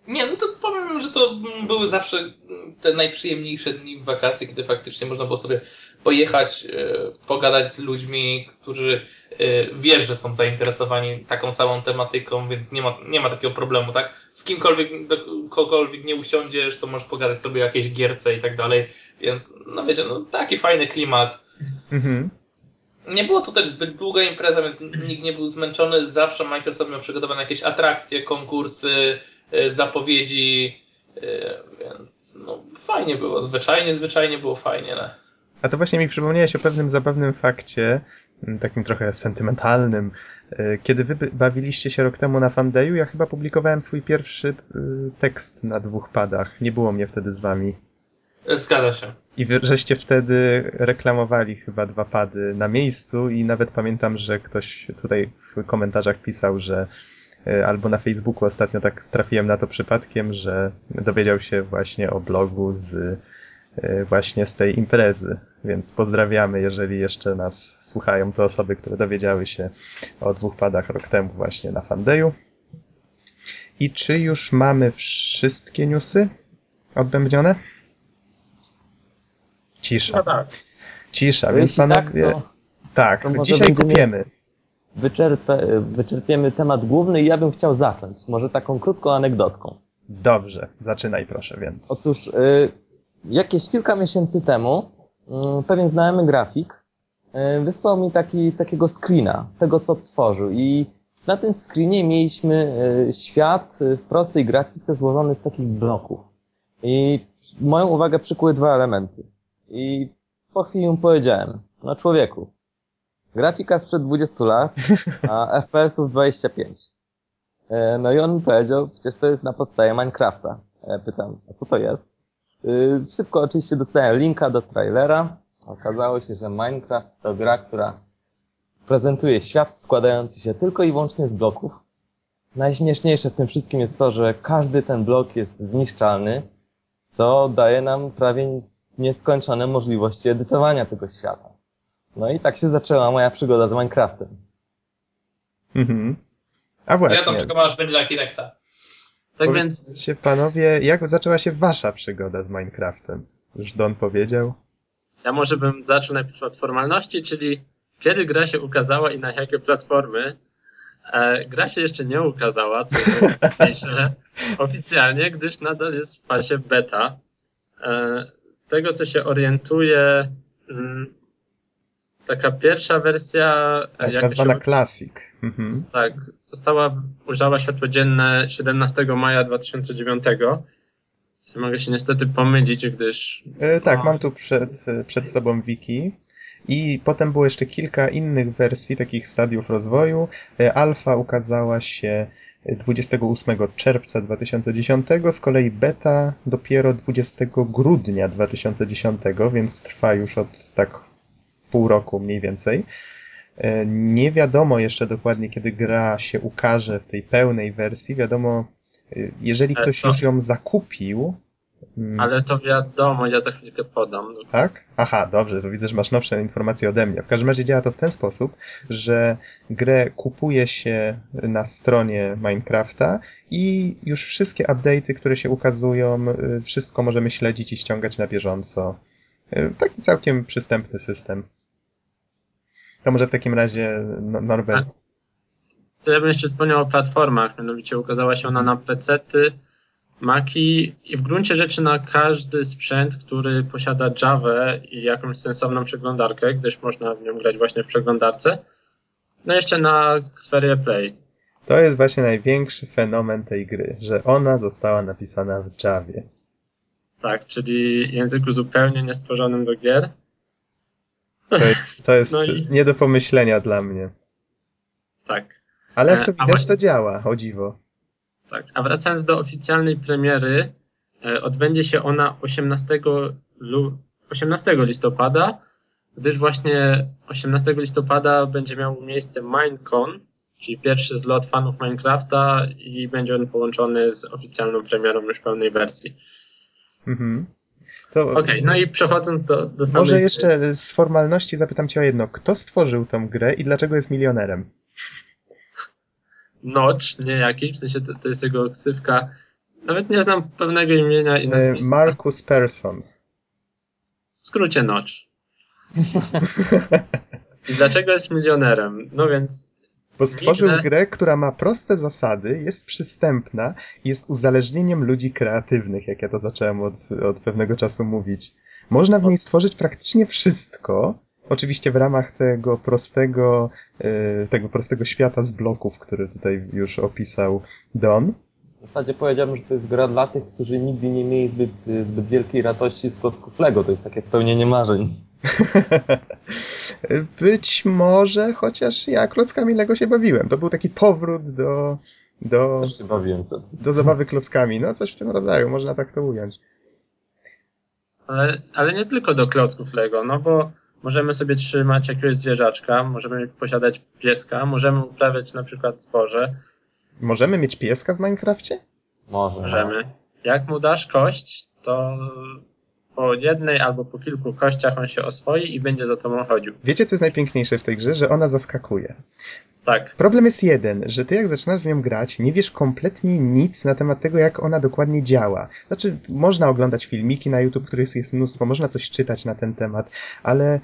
Nie, no to powiem, że to były zawsze te najprzyjemniejsze dni w wakacje, kiedy faktycznie można było sobie pojechać, e, pogadać z ludźmi, którzy e, wiesz, że są zainteresowani taką samą tematyką, więc nie ma, nie ma takiego problemu, tak? Z kimkolwiek, do kogokolwiek nie usiądziesz, to możesz pogadać sobie o jakiejś gierce i tak dalej, więc no wiecie, no taki fajny klimat.
Mhm.
Nie było to też zbyt długa impreza, więc nikt nie był zmęczony. Zawsze Microsoft miał przygotowane jakieś atrakcje, konkursy, zapowiedzi, e, więc no, fajnie było. Zwyczajnie, zwyczajnie było fajnie. No.
A to właśnie mi przypomniałeś o pewnym zabawnym fakcie, takim trochę sentymentalnym. E, Kiedy wy bawiliście się rok temu na Fandayu, ja chyba publikowałem swój pierwszy tekst na dwóch padach. Nie było mnie wtedy z wami.
E, Zgadza się.
I wy- żeście wtedy reklamowali chyba dwa pady na miejscu i nawet pamiętam, że ktoś tutaj w komentarzach pisał, że e, albo na Facebooku ostatnio tak trafiłem na to przypadkiem, że dowiedział się właśnie o blogu z e, właśnie z tej imprezy. Więc pozdrawiamy, jeżeli jeszcze nas słuchają te osoby, które dowiedziały się o dwóch padach rok temu właśnie na Fandeju. I czy już mamy wszystkie newsy odbębnione? Cisza.
No tak.
Cisza,
Jeśli
więc panowie.
tak, to
Tak,
to może
dzisiaj kupiemy.
Wyczerpę, wyczerpiemy temat główny i ja bym chciał zacząć. Może taką krótką anegdotką.
Dobrze, zaczynaj proszę, więc.
Otóż y, jakieś kilka miesięcy temu y, pewien znajomy grafik y, wysłał mi taki, takiego screena tego, co tworzył. I na tym screenie mieliśmy y, świat y, w prostej grafice złożony z takich bloków. I moją uwagę przykuły dwa elementy. I po chwili mu powiedziałem, no człowieku, grafika sprzed 20 lat, a FPS-ów 25. E, No i on mi powiedział, przecież to jest na podstawie Minecrafta. E, Pytam, a co to jest? Y, Szybko oczywiście dostałem linka do trailera. Okazało się, że Minecraft to gra, która prezentuje świat składający się tylko i wyłącznie z bloków. Najśmieszniejsze w tym wszystkim jest to, że każdy ten blok jest zniszczalny, co daje nam prawie nieskończone możliwości edytowania tego świata. No i tak się zaczęła moja przygoda z Minecraftem.
Mhm. A
Ja
właśnie.
tam czekam, aż będzie Architekta.
Tak więc
panowie, jak zaczęła się wasza przygoda z Minecraftem? Już Don powiedział.
ja może bym zaczął najpierw od formalności, czyli kiedy gra się ukazała i na jakie platformy. E, gra się jeszcze nie ukazała, co jest najważniejsze oficjalnie, gdyż nadal jest w fazie beta. E, z tego, co się orientuję, mm, taka pierwsza wersja, e,
Tak,
jak
nazwana
się,
Classic. Mhm.
tak, została, ujrzała światło dzienne 17 maja 2009. Mogę się niestety pomylić, gdyż
E, tak,
No.
mam tu przed, przed sobą wiki. I potem było jeszcze kilka innych wersji, takich stadiów rozwoju. E, Alfa ukazała się 28 czerwca 2010, z kolei beta dopiero 20 grudnia 2010, więc trwa już od tak pół roku mniej więcej. E, Nie wiadomo jeszcze dokładnie, kiedy gra się ukaże w tej pełnej wersji. Wiadomo, e, jeżeli ktoś
to-
już ją zakupił. mm,
Ale to wiadomo, ja za chwilkę podam.
tak? Aha, dobrze, to widzę, że masz nowsze informacje ode mnie. W każdym razie działa to w ten sposób, że grę kupuje się na stronie Minecrafta i już wszystkie update'y, które się ukazują, y, wszystko możemy śledzić i ściągać na bieżąco. Y, Taki całkiem przystępny system. To może w takim razie, no- Norbert,
To ja bym jeszcze wspomniał o platformach, mianowicie ukazała się ona na PC-ty Maki i w gruncie rzeczy na każdy sprzęt, który posiada Java i jakąś sensowną przeglądarkę, gdyż można w nią grać właśnie w przeglądarce. No jeszcze na Xperia Play.
To jest właśnie największy fenomen tej gry, że ona została napisana w Javie.
Tak, czyli języku zupełnie niestworzonym do gier.
To jest, to jest
No i-
nie do pomyślenia dla mnie.
Tak.
Ale jak
E,
to widać,
właśnie-
to działa, o dziwo.
Tak, a wracając do oficjalnej premiery, e, odbędzie się ona 18, lu- 18 listopada, gdyż właśnie 18 listopada będzie miał miejsce Minecon, czyli pierwszy zlot fanów Minecrafta i będzie on połączony z oficjalną premierą już pełnej wersji.
Mhm. To
Okej, no i przechodząc do, do samej
może jeszcze z formalności zapytam cię o jedno. Kto stworzył tą grę i dlaczego jest milionerem?
Notch, niejaki, w sensie to, to jest jego ksywka. Nawet nie znam pewnego imienia i
E,
nazwiska.
Marcus Persson.
W skrócie Notch. I dlaczego jest milionerem? No więc
Bo stworzył grę, która ma proste zasady, jest przystępna i jest uzależnieniem ludzi kreatywnych, jak ja to zacząłem od, od pewnego czasu mówić. Można w niej stworzyć praktycznie wszystko, oczywiście w ramach tego prostego, e, tego prostego świata z bloków, który tutaj już opisał Don.
W zasadzie powiedziałbym, że to jest gra dla tych, którzy nigdy nie mieli zbyt, zbyt wielkiej radości z klocków Lego. To jest takie spełnienie marzeń.
Być może, chociaż ja klockami Lego się bawiłem. To był taki powrót do, do, do zabawy klockami. No, coś w tym rodzaju, można tak to ująć.
Ale, ale nie tylko do klocków Lego, no bo możemy sobie trzymać jakiegoś zwierzaczka, możemy posiadać pieska, możemy uprawiać na przykład zboże,
Możemy mieć pieska w Minecrafcie?
Może.
możemy. Jak mu dasz kość, to po jednej albo po kilku kościach on się oswoi i będzie za tobą chodził.
Wiecie, co jest najpiękniejsze w tej grze? Że ona zaskakuje.
Tak,
Problem jest jeden, że ty jak zaczynasz w nią grać, nie wiesz kompletnie nic na temat tego, jak ona dokładnie działa. Znaczy, można oglądać filmiki na YouTube, których jest mnóstwo, można coś czytać na ten temat, ale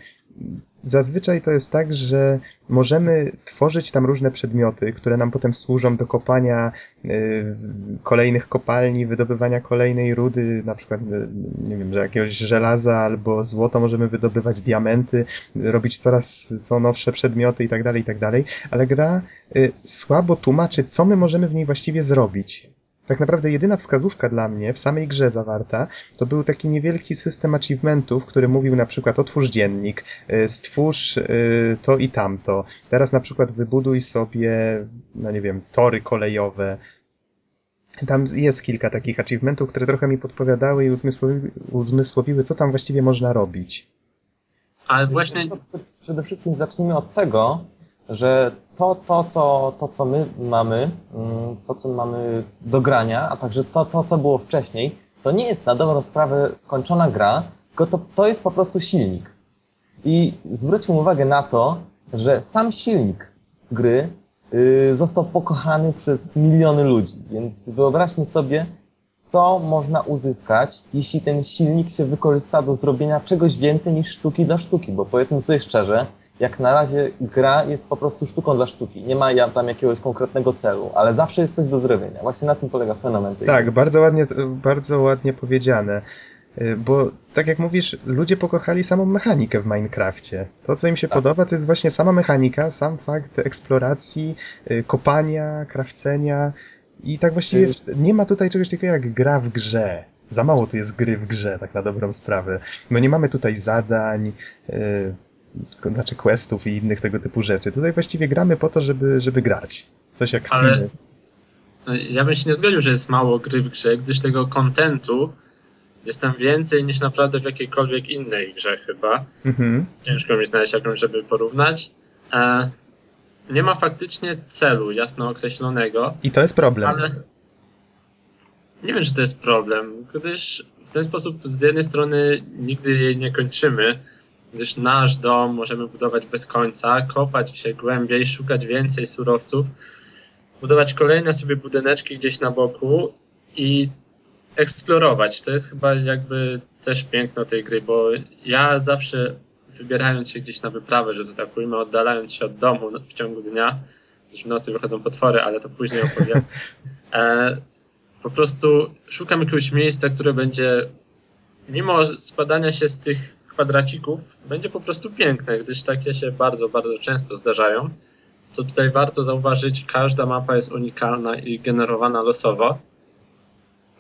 zazwyczaj to jest tak, że możemy tworzyć tam różne przedmioty, które nam potem służą do kopania y, kolejnych kopalni, wydobywania kolejnej rudy, na przykład, y, nie wiem, że jakiegoś żelaza albo złoto możemy wydobywać, diamenty, robić coraz co nowsze przedmioty i tak dalej, i tak ale gra y, słabo tłumaczy, co my możemy w niej właściwie zrobić. Tak naprawdę jedyna wskazówka dla mnie w samej grze zawarta to był taki niewielki system achievementów, który mówił na przykład otwórz dziennik, y, stwórz y, to i tamto. Teraz na przykład wybuduj sobie, no nie wiem, tory kolejowe. Tam jest kilka takich achievementów, które trochę mi podpowiadały i uzmysłowiły, uzmysłowiły co tam właściwie można robić.
ale właśnie
Przede wszystkim zacznijmy od tego, że to, to, co, to, co my mamy, mm, to, co mamy do grania, a także to, to, co było wcześniej, to nie jest na dobrą sprawę skończona gra, tylko to, to jest po prostu silnik. I zwróćmy uwagę na to, że sam silnik gry y, został pokochany przez miliony ludzi. Więc wyobraźmy sobie, co można uzyskać, jeśli ten silnik się wykorzysta do zrobienia czegoś więcej niż sztuki dla sztuki. Bo powiedzmy sobie szczerze, jak na razie gra jest po prostu sztuką dla sztuki. Nie ma ja tam jakiegoś konkretnego celu, ale zawsze jest coś do zrobienia. Właśnie na tym polega fenomen tej
Tak, bardzo ładnie, bardzo ładnie powiedziane. Y, Bo tak jak mówisz, ludzie pokochali samą mechanikę w Minecrafcie. To, co im się
Tak.
podoba, to jest właśnie sama mechanika, sam fakt eksploracji, y, kopania, krawcenia. I tak właściwie
Y-
nie ma tutaj czegoś takiego jak gra w grze. Za mało tu jest gry w grze, tak na dobrą sprawę. No nie mamy tutaj zadań, znaczy questów i innych tego typu rzeczy. Tutaj właściwie gramy po to, żeby, żeby grać. Coś jak
Ale-
Simy.
no, ja bym się nie zgodził, że jest mało gry w grze, gdyż tego kontentu jest tam więcej niż naprawdę w jakiejkolwiek innej grze chyba.
Mhm.
Ciężko mi znaleźć jakąś, żeby porównać. E, nie ma faktycznie celu jasno określonego,
I to jest problem.
ale nie wiem, czy to jest problem, gdyż w ten sposób z jednej strony nigdy jej nie kończymy, gdyż nasz dom możemy budować bez końca, kopać się głębiej, szukać więcej surowców, budować kolejne sobie budyneczki gdzieś na boku i eksplorować. To jest chyba jakby też piękno tej gry, bo ja zawsze wybierając się gdzieś na wyprawę, że to tak ujmę, oddalając się od domu w ciągu dnia, gdyż w nocy wychodzą potwory, ale to później opowiem, e, po prostu szukam jakiegoś miejsca, które będzie, mimo spadania się z tych kwadracików, będzie po prostu piękne, gdyż takie się bardzo, bardzo często zdarzają. To tutaj warto zauważyć, każda mapa jest unikalna i generowana losowo.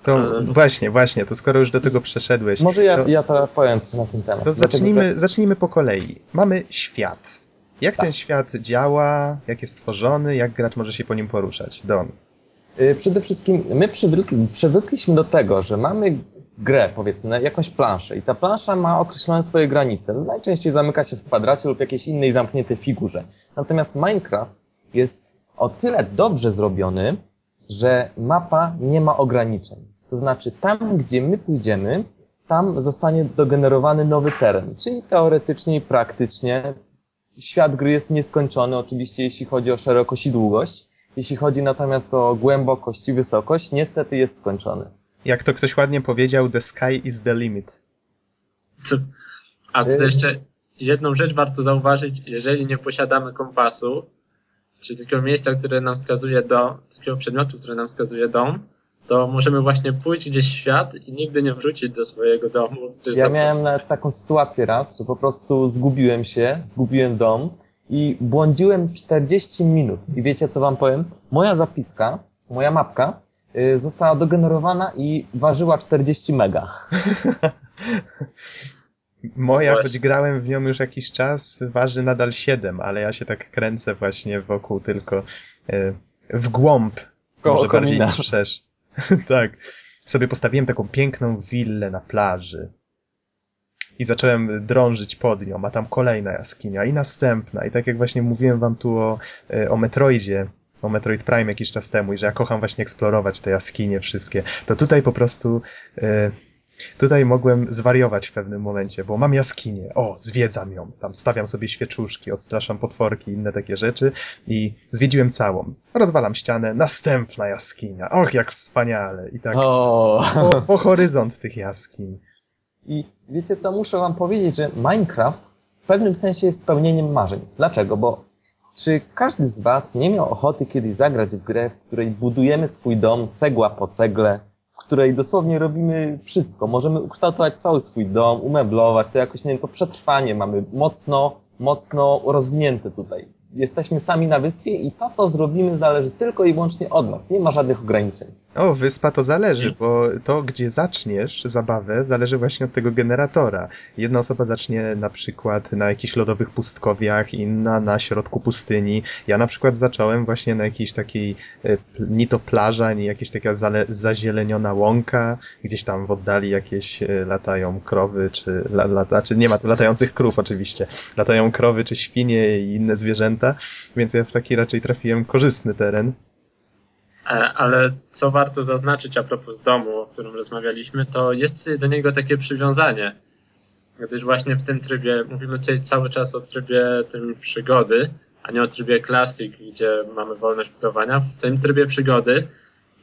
To
E.
właśnie, właśnie, to skoro już do tego przeszedłeś,
Może ja,
to,
ja teraz powiem coś na ten temat.
to zacznijmy, zacznijmy po kolei. Mamy świat. Jak
Tak.
ten świat działa, jak jest tworzony, jak gracz może się po nim poruszać? Don.
Y, Przede wszystkim my przywykli, przywykliśmy do tego, że mamy grę, powiedzmy, jakąś planszę i ta plansza ma określone swoje granice. Najczęściej zamyka się w kwadracie lub jakiejś innej zamkniętej figurze. Natomiast Minecraft jest o tyle dobrze zrobiony, że mapa nie ma ograniczeń. To znaczy tam, gdzie my pójdziemy, tam zostanie dogenerowany nowy teren. Czyli teoretycznie i praktycznie świat gry jest nieskończony, oczywiście jeśli chodzi o szerokość i długość. Jeśli chodzi natomiast o głębokość i wysokość, niestety jest skończony.
Jak to ktoś ładnie powiedział, the sky is the limit.
Co- A tutaj
Y-
jeszcze jedną rzecz warto zauważyć, jeżeli nie posiadamy kompasu, czy takiego miejsca, które nam wskazuje dom, takiego przedmiotu, który nam wskazuje dom, to możemy właśnie pójść gdzieś w świat i nigdy nie wrócić do swojego domu.
Ja miałem nawet taką sytuację raz, że po prostu zgubiłem się, zgubiłem dom i błądziłem 40 minut. I wiecie co wam powiem? Moja zapiska, moja mapka została dogenerowana i ważyła 40 mega.
Moja,
Właśnie.
choć grałem w nią już jakiś czas, waży nadal 7, ale ja się tak kręcę właśnie wokół tylko e, w głąb.
Koło
może bardziej niż wszerz. tak. Sobie postawiłem taką piękną willę na plaży. I zacząłem drążyć pod nią, a tam kolejna jaskinia i następna. I tak jak właśnie mówiłem wam tu o, e, o Metroidzie, o Metroid Prime jakiś czas temu i że ja kocham właśnie eksplorować te jaskinie wszystkie, to tutaj po prostu e, Tutaj mogłem zwariować w pewnym momencie, bo mam jaskinię, o, zwiedzam ją, tam stawiam sobie świeczuszki, odstraszam potworki i inne takie rzeczy i zwiedziłem całą. Rozwalam ścianę, następna jaskinia, och, jak wspaniale i tak
O.
po, po horyzont tych jaskiń.
I wiecie co, muszę wam powiedzieć, że Minecraft w pewnym sensie jest spełnieniem marzeń. Dlaczego? Bo czy każdy z was nie miał ochoty kiedyś zagrać w grę, w której budujemy swój dom cegła po cegle, w której dosłownie robimy wszystko. Możemy ukształtować cały swój dom, umeblować, to jakoś, nie wiem, to przetrwanie mamy mocno, mocno rozwinięte tutaj. Jesteśmy sami na wyspie i to, co zrobimy, zależy tylko i wyłącznie od nas. Nie ma żadnych ograniczeń.
O, wyspa to zależy, bo to, gdzie zaczniesz zabawę, zależy właśnie od tego generatora. Jedna osoba zacznie na przykład na jakichś lodowych pustkowiach, inna na środku pustyni. Ja na przykład zacząłem właśnie na jakiejś takiej, e, ni to plaża, ni jakaś taka zazieleniona łąka, gdzieś tam w oddali jakieś e, latają krowy, czy, la, lata, czy nie ma tu latających krów oczywiście, latają krowy, czy świnie i inne zwierzęta, więc ja w taki raczej trafiłem korzystny teren.
E, Ale co warto zaznaczyć a propos domu, o którym rozmawialiśmy, to jest do niego takie przywiązanie. Gdyż właśnie w tym trybie, mówimy tutaj cały czas o trybie tym przygody, a nie o trybie classic, gdzie mamy wolność budowania. W tym trybie przygody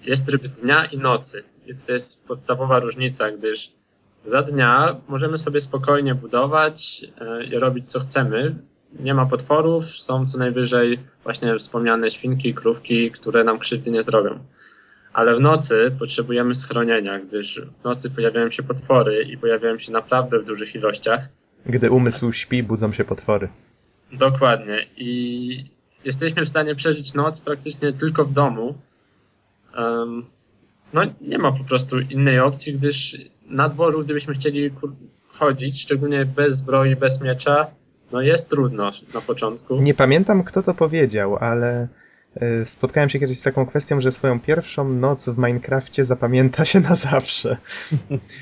jest tryb dnia i nocy. I to jest podstawowa różnica, gdyż za dnia możemy sobie spokojnie budować e, i robić co chcemy. Nie ma potworów, są co najwyżej właśnie wspomniane świnki, krówki, które nam krzywdy nie zrobią. Ale w nocy potrzebujemy schronienia, gdyż w nocy pojawiają się potwory i pojawiają się naprawdę w dużych ilościach.
Gdy umysł śpi, budzą się potwory.
Dokładnie. I jesteśmy w stanie przeżyć noc praktycznie tylko w domu. Em, no nie ma po prostu innej opcji, gdyż na dworzu, gdybyśmy chcieli chodzić, szczególnie bez zbroi, bez miecza, no jest trudno na początku.
Nie pamiętam, kto to powiedział, ale e, spotkałem się kiedyś z taką kwestią, że swoją pierwszą noc w Minecrafcie zapamięta się na zawsze.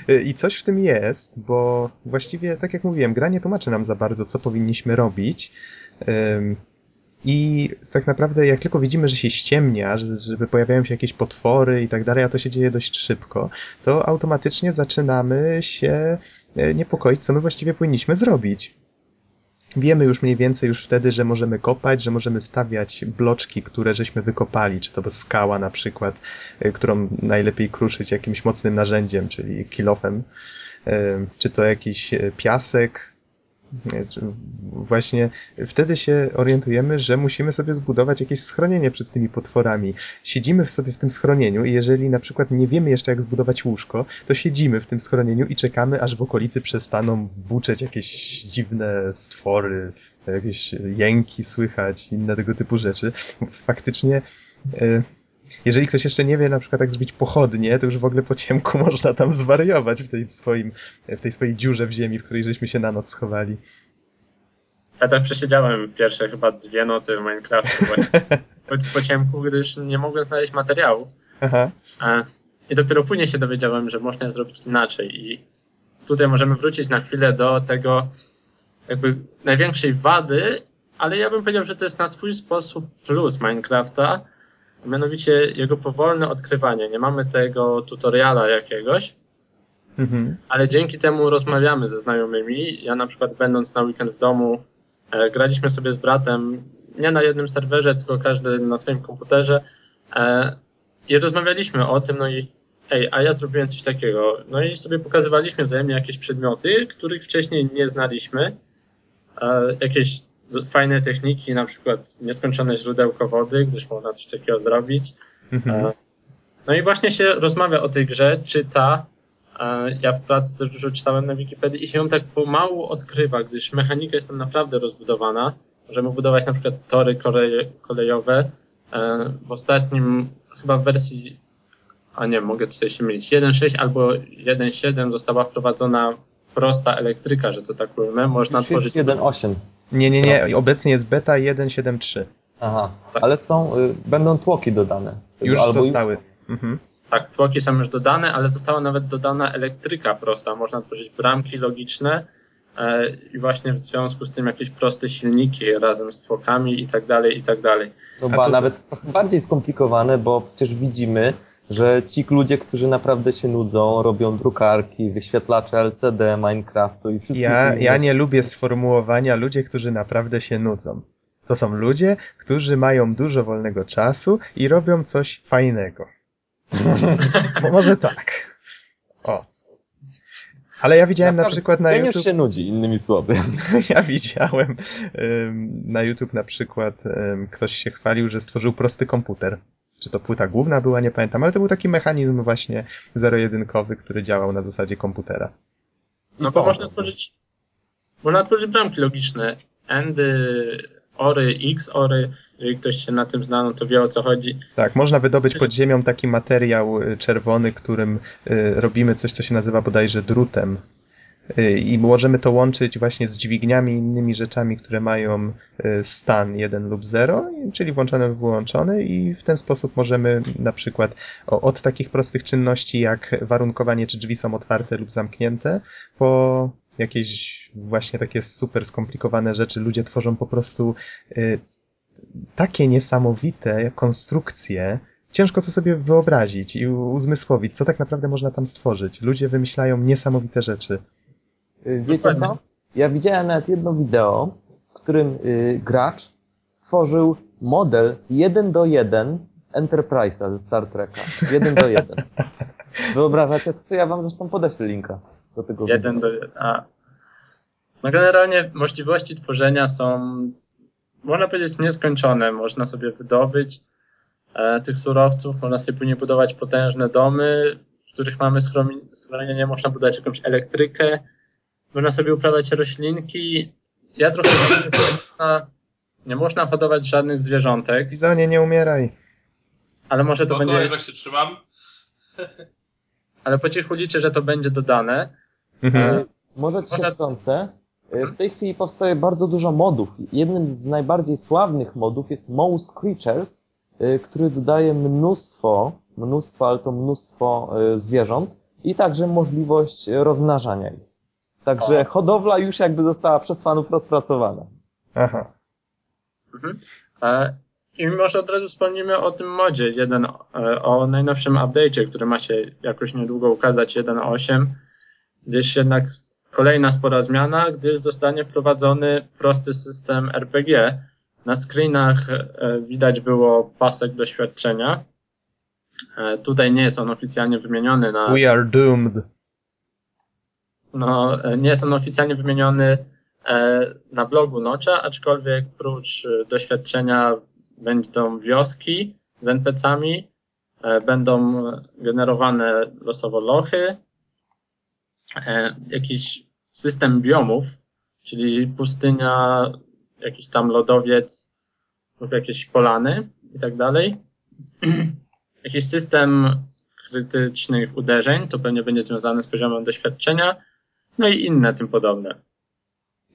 E, I coś w tym jest, bo właściwie, tak jak mówiłem, gra nie tłumaczy nam za bardzo, co powinniśmy robić. I tak naprawdę, jak tylko widzimy, że się ściemnia, że, że pojawiają się jakieś potwory i tak dalej, a to się dzieje dość szybko, to automatycznie zaczynamy się e, niepokoić, co my właściwie powinniśmy zrobić. Wiemy już mniej więcej już wtedy, że możemy kopać, że możemy stawiać bloczki, które żeśmy wykopali, czy to skała na przykład, y, którą najlepiej kruszyć jakimś mocnym narzędziem, czyli kilofem, y, czy to jakiś y, piasek, Właśnie wtedy się orientujemy, że musimy sobie zbudować jakieś schronienie przed tymi potworami. Siedzimy sobie w tym schronieniu i jeżeli na przykład nie wiemy jeszcze jak zbudować łóżko, to siedzimy w tym schronieniu i czekamy, aż w okolicy przestaną buczeć jakieś dziwne stwory, jakieś jęki słychać, inne tego typu rzeczy. Faktycznie e, jeżeli ktoś jeszcze nie wie na przykład jak zrobić pochodnie, to już w ogóle po ciemku można tam zwariować w tej, swoim, w tej swojej dziurze w ziemi, w której żeśmy się na noc schowali.
Ja tak przesiedziałem pierwsze chyba dwie nocy w Minecrafcie właśnie po, po ciemku, gdyż nie mogłem znaleźć materiałów.
Aha.
A, I dopiero później się dowiedziałem, że można zrobić inaczej. I tutaj możemy wrócić na chwilę do tego jakby największej wady, ale ja bym powiedział, że to jest na swój sposób plus Minecrafta, mianowicie jego powolne odkrywanie. Nie mamy tego tutoriala jakiegoś,
Mhm.
ale dzięki temu rozmawiamy ze znajomymi. Ja na przykład będąc na weekend w domu, e, graliśmy sobie z bratem nie na jednym serwerze, tylko każdy na swoim komputerze e, i rozmawialiśmy o tym, no i ej, a ja zrobiłem coś takiego. No i sobie pokazywaliśmy wzajemnie jakieś przedmioty, których wcześniej nie znaliśmy, e, jakieś fajne techniki, na przykład nieskończone źródełko wody, gdyż można coś takiego zrobić.
Mhm.
E, No i właśnie się rozmawia o tej grze, czyta. e, Ja w pracy też dużo czytałem na Wikipedii i się ją tak pomału odkrywa, gdyż mechanika jest tam naprawdę rozbudowana. Możemy budować na przykład tory kolejowe. E, W ostatnim, chyba w wersji, a nie, mogę tutaj się mylić, 1.6 albo 1.7 została wprowadzona prosta elektryka, że to tak ujmę. Można tworzyć
1.8.
Nie, nie, nie. Obecnie jest beta 1.7.3.
Aha,
Tak.
ale są, y, będą tłoki dodane.
Już
albo
zostały. Mhm.
Tak, tłoki są już dodane, ale została nawet dodana elektryka prosta. Można tworzyć bramki logiczne e, i właśnie w związku z tym jakieś proste silniki razem z tłokami i tak dalej, i tak dalej.
No
A
ba,
to
nawet bardziej skomplikowane, bo przecież widzimy, że ci ludzie, którzy naprawdę się nudzą, robią drukarki, wyświetlacze LCD, Minecraftu i wszystko.
Ja, ja nie lubię sformułowania ludzie, którzy naprawdę się nudzą. To są ludzie, którzy mają dużo wolnego czasu i robią coś fajnego. Mo- Może tak. O. Ale ja widziałem na przykład na
Ten już
YouTube.
się nudzi, innymi słowy.
Ja widziałem ym, na YouTube na przykład ym, ktoś się chwalił, że stworzył prosty komputer. Czy to płyta główna była, nie pamiętam, ale to był taki mechanizm właśnie zero-jedynkowy, który działał na zasadzie komputera.
No
co
bo można tworzyć, można tworzyć bramki logiczne. Endy, ory, x ory. Jeżeli ktoś się na tym zna, no to wie o co chodzi.
Tak, można wydobyć pod ziemią taki materiał y, czerwony, którym y, robimy coś, co się nazywa bodajże drutem. I możemy to łączyć właśnie z dźwigniami i innymi rzeczami, które mają y, stan 1 lub 0, i- czyli włączony lub wyłączony i w ten sposób możemy na przykład od takich prostych czynności jak warunkowanie, czy drzwi są otwarte lub zamknięte, po jakieś właśnie takie super skomplikowane rzeczy. Ludzie tworzą po prostu y, takie niesamowite konstrukcje, ciężko to sobie wyobrazić i uzmysłowić, co tak naprawdę można tam stworzyć. Ludzie wymyślają niesamowite rzeczy.
Y, Wiecie co? Ja widziałem nawet jedno wideo, w którym y, gracz stworzył model 1 do 1 Enterprise'a ze Star Treka. 1 do 1. Wyobrażacie to, co ja wam zresztą podeślę linka do tego
Jeden
wideo.
do a. No generalnie możliwości tworzenia są, można powiedzieć, nieskończone. Można sobie wydobyć e, tych surowców, można sobie później budować potężne domy, w których mamy schronienie, można budować jakąś elektrykę, można sobie uprawiać roślinki. Ja trochę nie można, nie można hodować żadnych zwierzątek,
Bizonie, nie umieraj.
ale może to
Spoko,
będzie,
się trzymam.
ale po cichu liczę, że to będzie dodane.
Mhm.
E,
Może ci się wtrącę. Y, W tej chwili powstaje bardzo dużo modów. Jednym z najbardziej sławnych modów jest Mouse Creatures, y, który dodaje mnóstwo, mnóstwo, ale to mnóstwo y, zwierząt i także możliwość rozmnażania ich. Także
O.
hodowla już jakby została przez fanów rozpracowana.
Aha.
Mhm. E, I może od razu wspomnimy o tym modzie, jeden, e, o najnowszym update'cie, który ma się jakoś niedługo ukazać, 1.8, gdyż jednak kolejna spora zmiana, gdyż zostanie wprowadzony prosty system RPG. Na screenach e, widać było pasek doświadczenia. E, Tutaj nie jest on oficjalnie wymieniony na
We are doomed.
No, e, nie jest on oficjalnie wymieniony e, na blogu Nocza, aczkolwiek prócz e, doświadczenia będą wioski z NPC-ami, będą generowane losowo lochy, jakiś system biomów, czyli pustynia, jakiś tam lodowiec lub jakieś polany i tak dalej. jakiś system krytycznych uderzeń, to pewnie będzie związane z poziomem doświadczenia, no i inne tym podobne.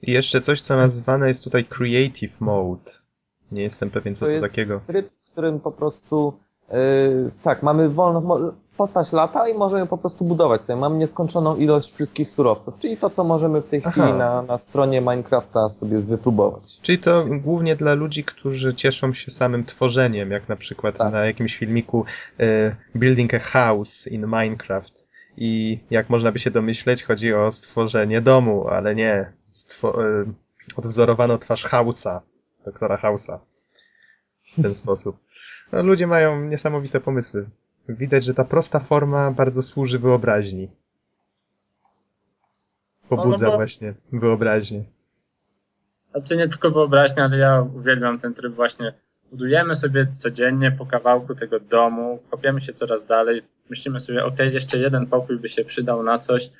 I jeszcze coś, co nazwane jest tutaj Creative Mode. Nie jestem pewien, co
To
to,
jest
takiego.
tryb, w którym po prostu yy, tak, mamy wolną postać lata i możemy po prostu budować sobie. Mamy nieskończoną ilość wszystkich surowców, czyli to, co możemy w tej
Aha.
chwili na, na stronie Minecrafta sobie wypróbować.
Czyli to głównie dla ludzi, którzy cieszą się samym tworzeniem, jak na przykład
Tak.
na jakimś filmiku e, Building a House in Minecraft. I jak można by się domyśleć, chodzi o stworzenie domu, ale nie. Stwo- e, odwzorowano twarz House'a, doktora House'a. W ten sposób. No, ludzie mają niesamowite pomysły. Widać, że ta prosta forma bardzo służy wyobraźni. Pobudza
No, no
właśnie wyobraźnię.
Znaczy nie tylko wyobraźnia, ale ja uwielbiam ten tryb właśnie. Budujemy sobie codziennie po kawałku tego domu, kopiemy się coraz dalej, myślimy sobie, ok, jeszcze jeden pokój by się przydał na coś.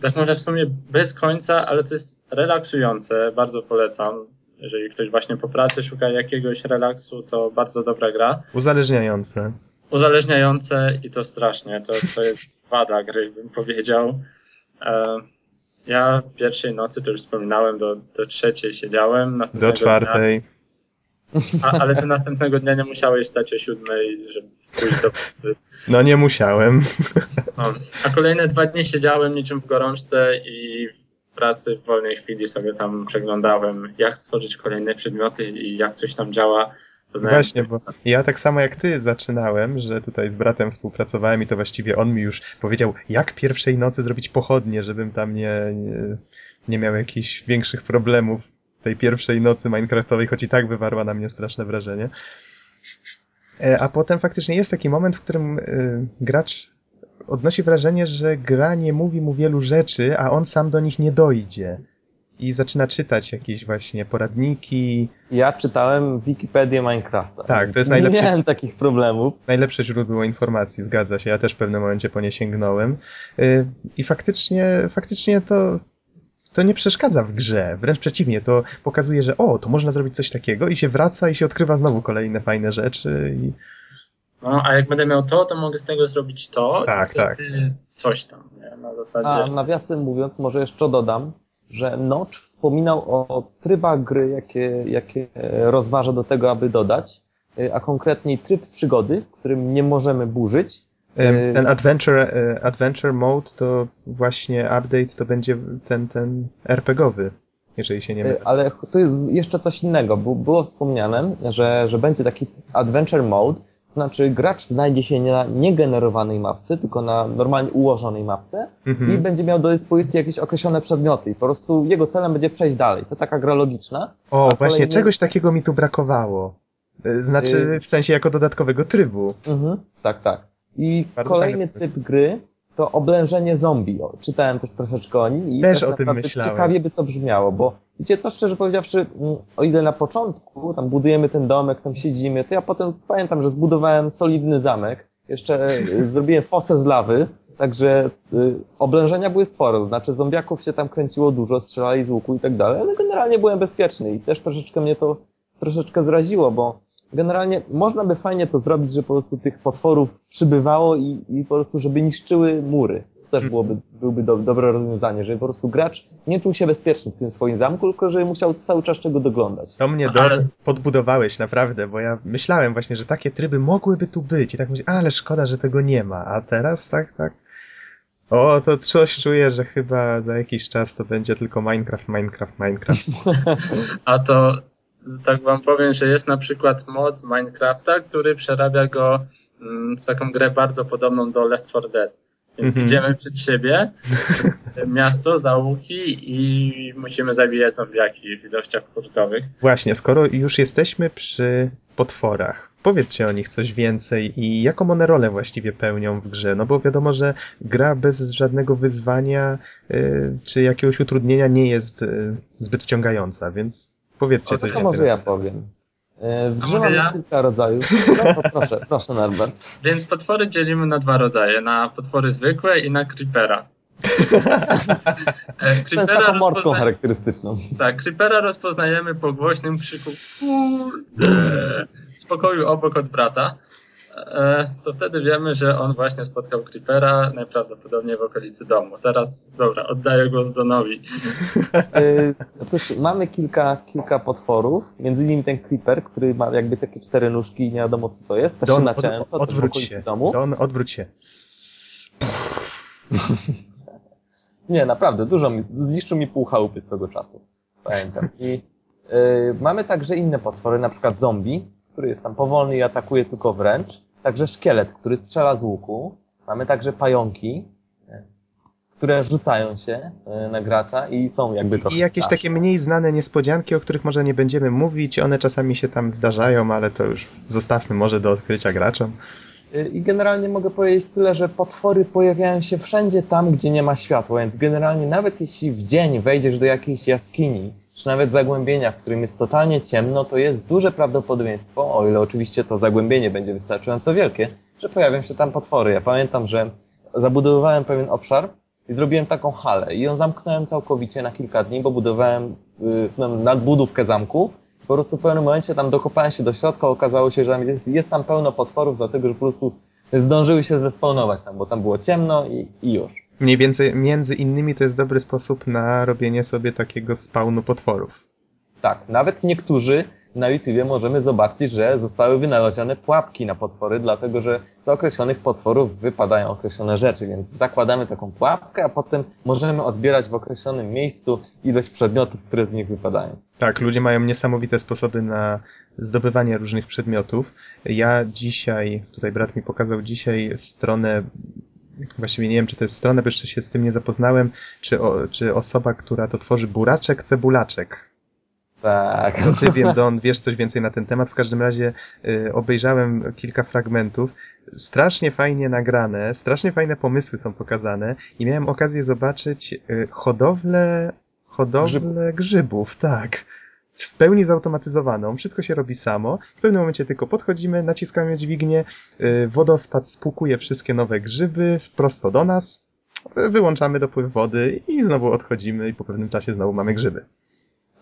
Tak może w sumie bez końca, ale to jest relaksujące, bardzo polecam. Jeżeli ktoś właśnie po pracy szuka jakiegoś relaksu, to bardzo dobra gra.
Uzależniające.
Uzależniające i to strasznie, to, to jest wada gry, bym powiedział. E, ja pierwszej nocy, to już wspominałem, do, do trzeciej siedziałem.
Do czwartej.
Dnia, a, ale ty następnego dnia nie musiałeś stać o siódmej, żeby pójść do pracy.
No nie musiałem.
No. A kolejne dwa dni siedziałem niczym w gorączce i w pracy w wolnej chwili sobie tam przeglądałem, jak stworzyć kolejne przedmioty i jak coś tam działa. Poznałem
Właśnie, bo ja tak samo jak ty zaczynałem, że tutaj z bratem współpracowałem i to właściwie on mi już powiedział, jak pierwszej nocy zrobić pochodnie, żebym tam nie, nie, nie miał jakichś większych problemów tej pierwszej nocy Minecraftowej, choć i tak wywarła na mnie straszne wrażenie. E, A potem faktycznie jest taki moment, w którym y, gracz odnosi wrażenie, że gra nie mówi mu wielu rzeczy, a on sam do nich nie dojdzie. I zaczyna czytać jakieś właśnie poradniki,
Ja czytałem Wikipedię Minecrafta.
Tak, to jest
Nie
najlepszy-
miałem takich problemów.
najlepsze źródło informacji, zgadza się. Ja też w pewnym momencie po nie sięgnąłem. Y, I faktycznie, faktycznie to, to nie przeszkadza w grze. Wręcz przeciwnie, to pokazuje, że o, to można zrobić coś takiego i się wraca i się odkrywa znowu kolejne fajne rzeczy. I...
No, a jak będę miał to, to mogę z tego zrobić to.
Tak,
i wtedy Coś tam, nie? na zasadzie.
A nawiasem mówiąc, może jeszcze dodam, że Notch wspominał o trybach gry, jakie, jakie rozważa do tego, aby dodać, y, a konkretniej tryb przygody, w którym nie możemy burzyć. Y,
Ten adventure, y, adventure mode to właśnie update to będzie ten, ten RPGowy, jeżeli się nie mylę.
Y, Ale tu jest jeszcze coś innego, bo było wspomniane, że, że będzie taki adventure mode, to znaczy gracz znajdzie się nie na niegenerowanej mapce, tylko na normalnie ułożonej mapce i
Mhm.
będzie miał do dyspozycji jakieś określone przedmioty i po prostu jego celem będzie przejść dalej. To taka gra logiczna.
O, właśnie
kolejny-
czegoś takiego mi tu brakowało. Y, Znaczy, w sensie jako dodatkowego trybu.
Mhm, tak, tak. I
Bardzo
kolejny typ gry to oblężenie zombie. O, czytałem też troszeczkę o nim i
Też
tak
o tym myślałem.
ciekawie by to brzmiało, bo wiecie co, szczerze powiedziawszy, mm, o ile na początku tam budujemy ten domek, tam siedzimy, to ja potem pamiętam, że zbudowałem solidny zamek, jeszcze y, zrobiłem fosę z lawy, także y, oblężenia były spore, to znaczy zombiaków się tam kręciło dużo, strzelali z łuku i tak dalej, ale generalnie byłem bezpieczny i też troszeczkę mnie to troszeczkę zraziło, bo generalnie można by fajnie to zrobić, że po prostu tych potworów przybywało i, i po prostu, żeby niszczyły mury. To też byłoby, byłby do, dobre rozwiązanie, żeby po prostu gracz nie czuł się bezpieczny w tym swoim zamku, tylko żeby musiał cały czas czego doglądać.
To mnie
Ale-
do... podbudowałeś naprawdę, bo ja myślałem właśnie, że takie tryby mogłyby tu być i tak myślę, ale szkoda, że tego nie ma, a teraz tak, tak. O, to coś czuję, że chyba za jakiś czas to będzie tylko Minecraft, Minecraft, Minecraft.
A to tak wam powiem, że jest na przykład mod Minecrafta, który przerabia go mm, w taką grę bardzo podobną do Left 4 Dead. Więc
Mhm.
idziemy przed siebie, miasto, załuki i musimy zabijać zombiaki w ilościach hurtowych.
Właśnie, skoro już jesteśmy przy potworach, powiedzcie o nich coś więcej i jaką one rolę właściwie pełnią w grze, no bo wiadomo, że gra bez żadnego wyzwania y, czy jakiegoś utrudnienia nie jest y, zbyt wciągająca, więc powiedzcie
O,
coś
to
więcej.
może ja powiem. W grze mamy
ja?
kilka rodzajów. No, proszę, proszę Norbert.
Więc potwory dzielimy na dwa rodzaje, na potwory zwykłe i na creepera. E,
To jest
Creepera,
taką charakterystyczną.
tak, creepera rozpoznajemy po głośnym krzyku kurde z pokoju obok od brata. E, to wtedy wiemy, że on właśnie spotkał creepera, najprawdopodobniej w okolicy domu. Teraz, dobra, oddaję głos Donowi.
E, Otóż mamy kilka, kilka potworów, między innymi ten creeper, który ma jakby takie cztery nóżki i nie wiadomo co to jest. Też
Don,
się
od,
naciąłem, to też w
odwróć
okolicy
się.
domu.
Don, odwróć się.
Nie, naprawdę, dużo mi, zniszczył mi pół chałupy swego czasu. Pamiętam. I y, mamy także inne potwory, na przykład zombie, który jest tam powolny i atakuje tylko wręcz. Także szkielet, który strzela z łuku. Mamy także pająki, y, które rzucają się y, na gracza i są jakby trochę
I jakieś
straszne.
takie mniej znane niespodzianki, o których może nie będziemy mówić, one czasami się tam zdarzają, ale to już zostawmy może do odkrycia graczom.
Y, I generalnie mogę powiedzieć tyle, że potwory pojawiają się wszędzie tam, gdzie nie ma światła, więc generalnie nawet jeśli w dzień wejdziesz do jakiejś jaskini, czy nawet zagłębienia, w którym jest totalnie ciemno, to jest duże prawdopodobieństwo, o ile oczywiście to zagłębienie będzie wystarczająco wielkie, że pojawią się tam potwory. Ja pamiętam, że zabudowywałem pewien obszar i zrobiłem taką halę i ją zamknąłem całkowicie na kilka dni, bo budowałem y, no, nadbudówkę zamku po prostu w pewnym momencie tam dokopałem się do środka, okazało się, że tam jest, jest tam pełno potworów, dlatego że po prostu zdążyły się zespawnować tam, bo tam było ciemno i, i już.
Mniej więcej, między innymi to jest dobry sposób na robienie sobie takiego spawnu potworów.
Tak, nawet niektórzy na YouTubie możemy zobaczyć, że zostały wynalezione pułapki na potwory, dlatego że z określonych potworów wypadają określone rzeczy, więc zakładamy taką pułapkę, a potem możemy odbierać w określonym miejscu ilość przedmiotów, które z nich wypadają.
Tak, ludzie mają niesamowite sposoby na zdobywanie różnych przedmiotów. Ja dzisiaj, tutaj brat mi pokazał dzisiaj stronę, właściwie nie wiem, czy to jest strona, bo jeszcze się z tym nie zapoznałem, czy, o, czy osoba, która to tworzy buraczek, cebulaczek.
Tak.
To ty wiem, Don, wiesz coś więcej na ten temat. W każdym razie y, obejrzałem kilka fragmentów. Strasznie fajnie nagrane, strasznie fajne pomysły są pokazane i miałem okazję zobaczyć y, hodowlę, hodowlę
Grzybów.
grzybów, tak. W pełni zautomatyzowaną, wszystko się robi samo. W pewnym momencie tylko podchodzimy, naciskamy dźwignię, y, wodospad spłukuje wszystkie nowe grzyby prosto do nas, y, wyłączamy dopływ wody i znowu odchodzimy i po pewnym czasie znowu mamy grzyby.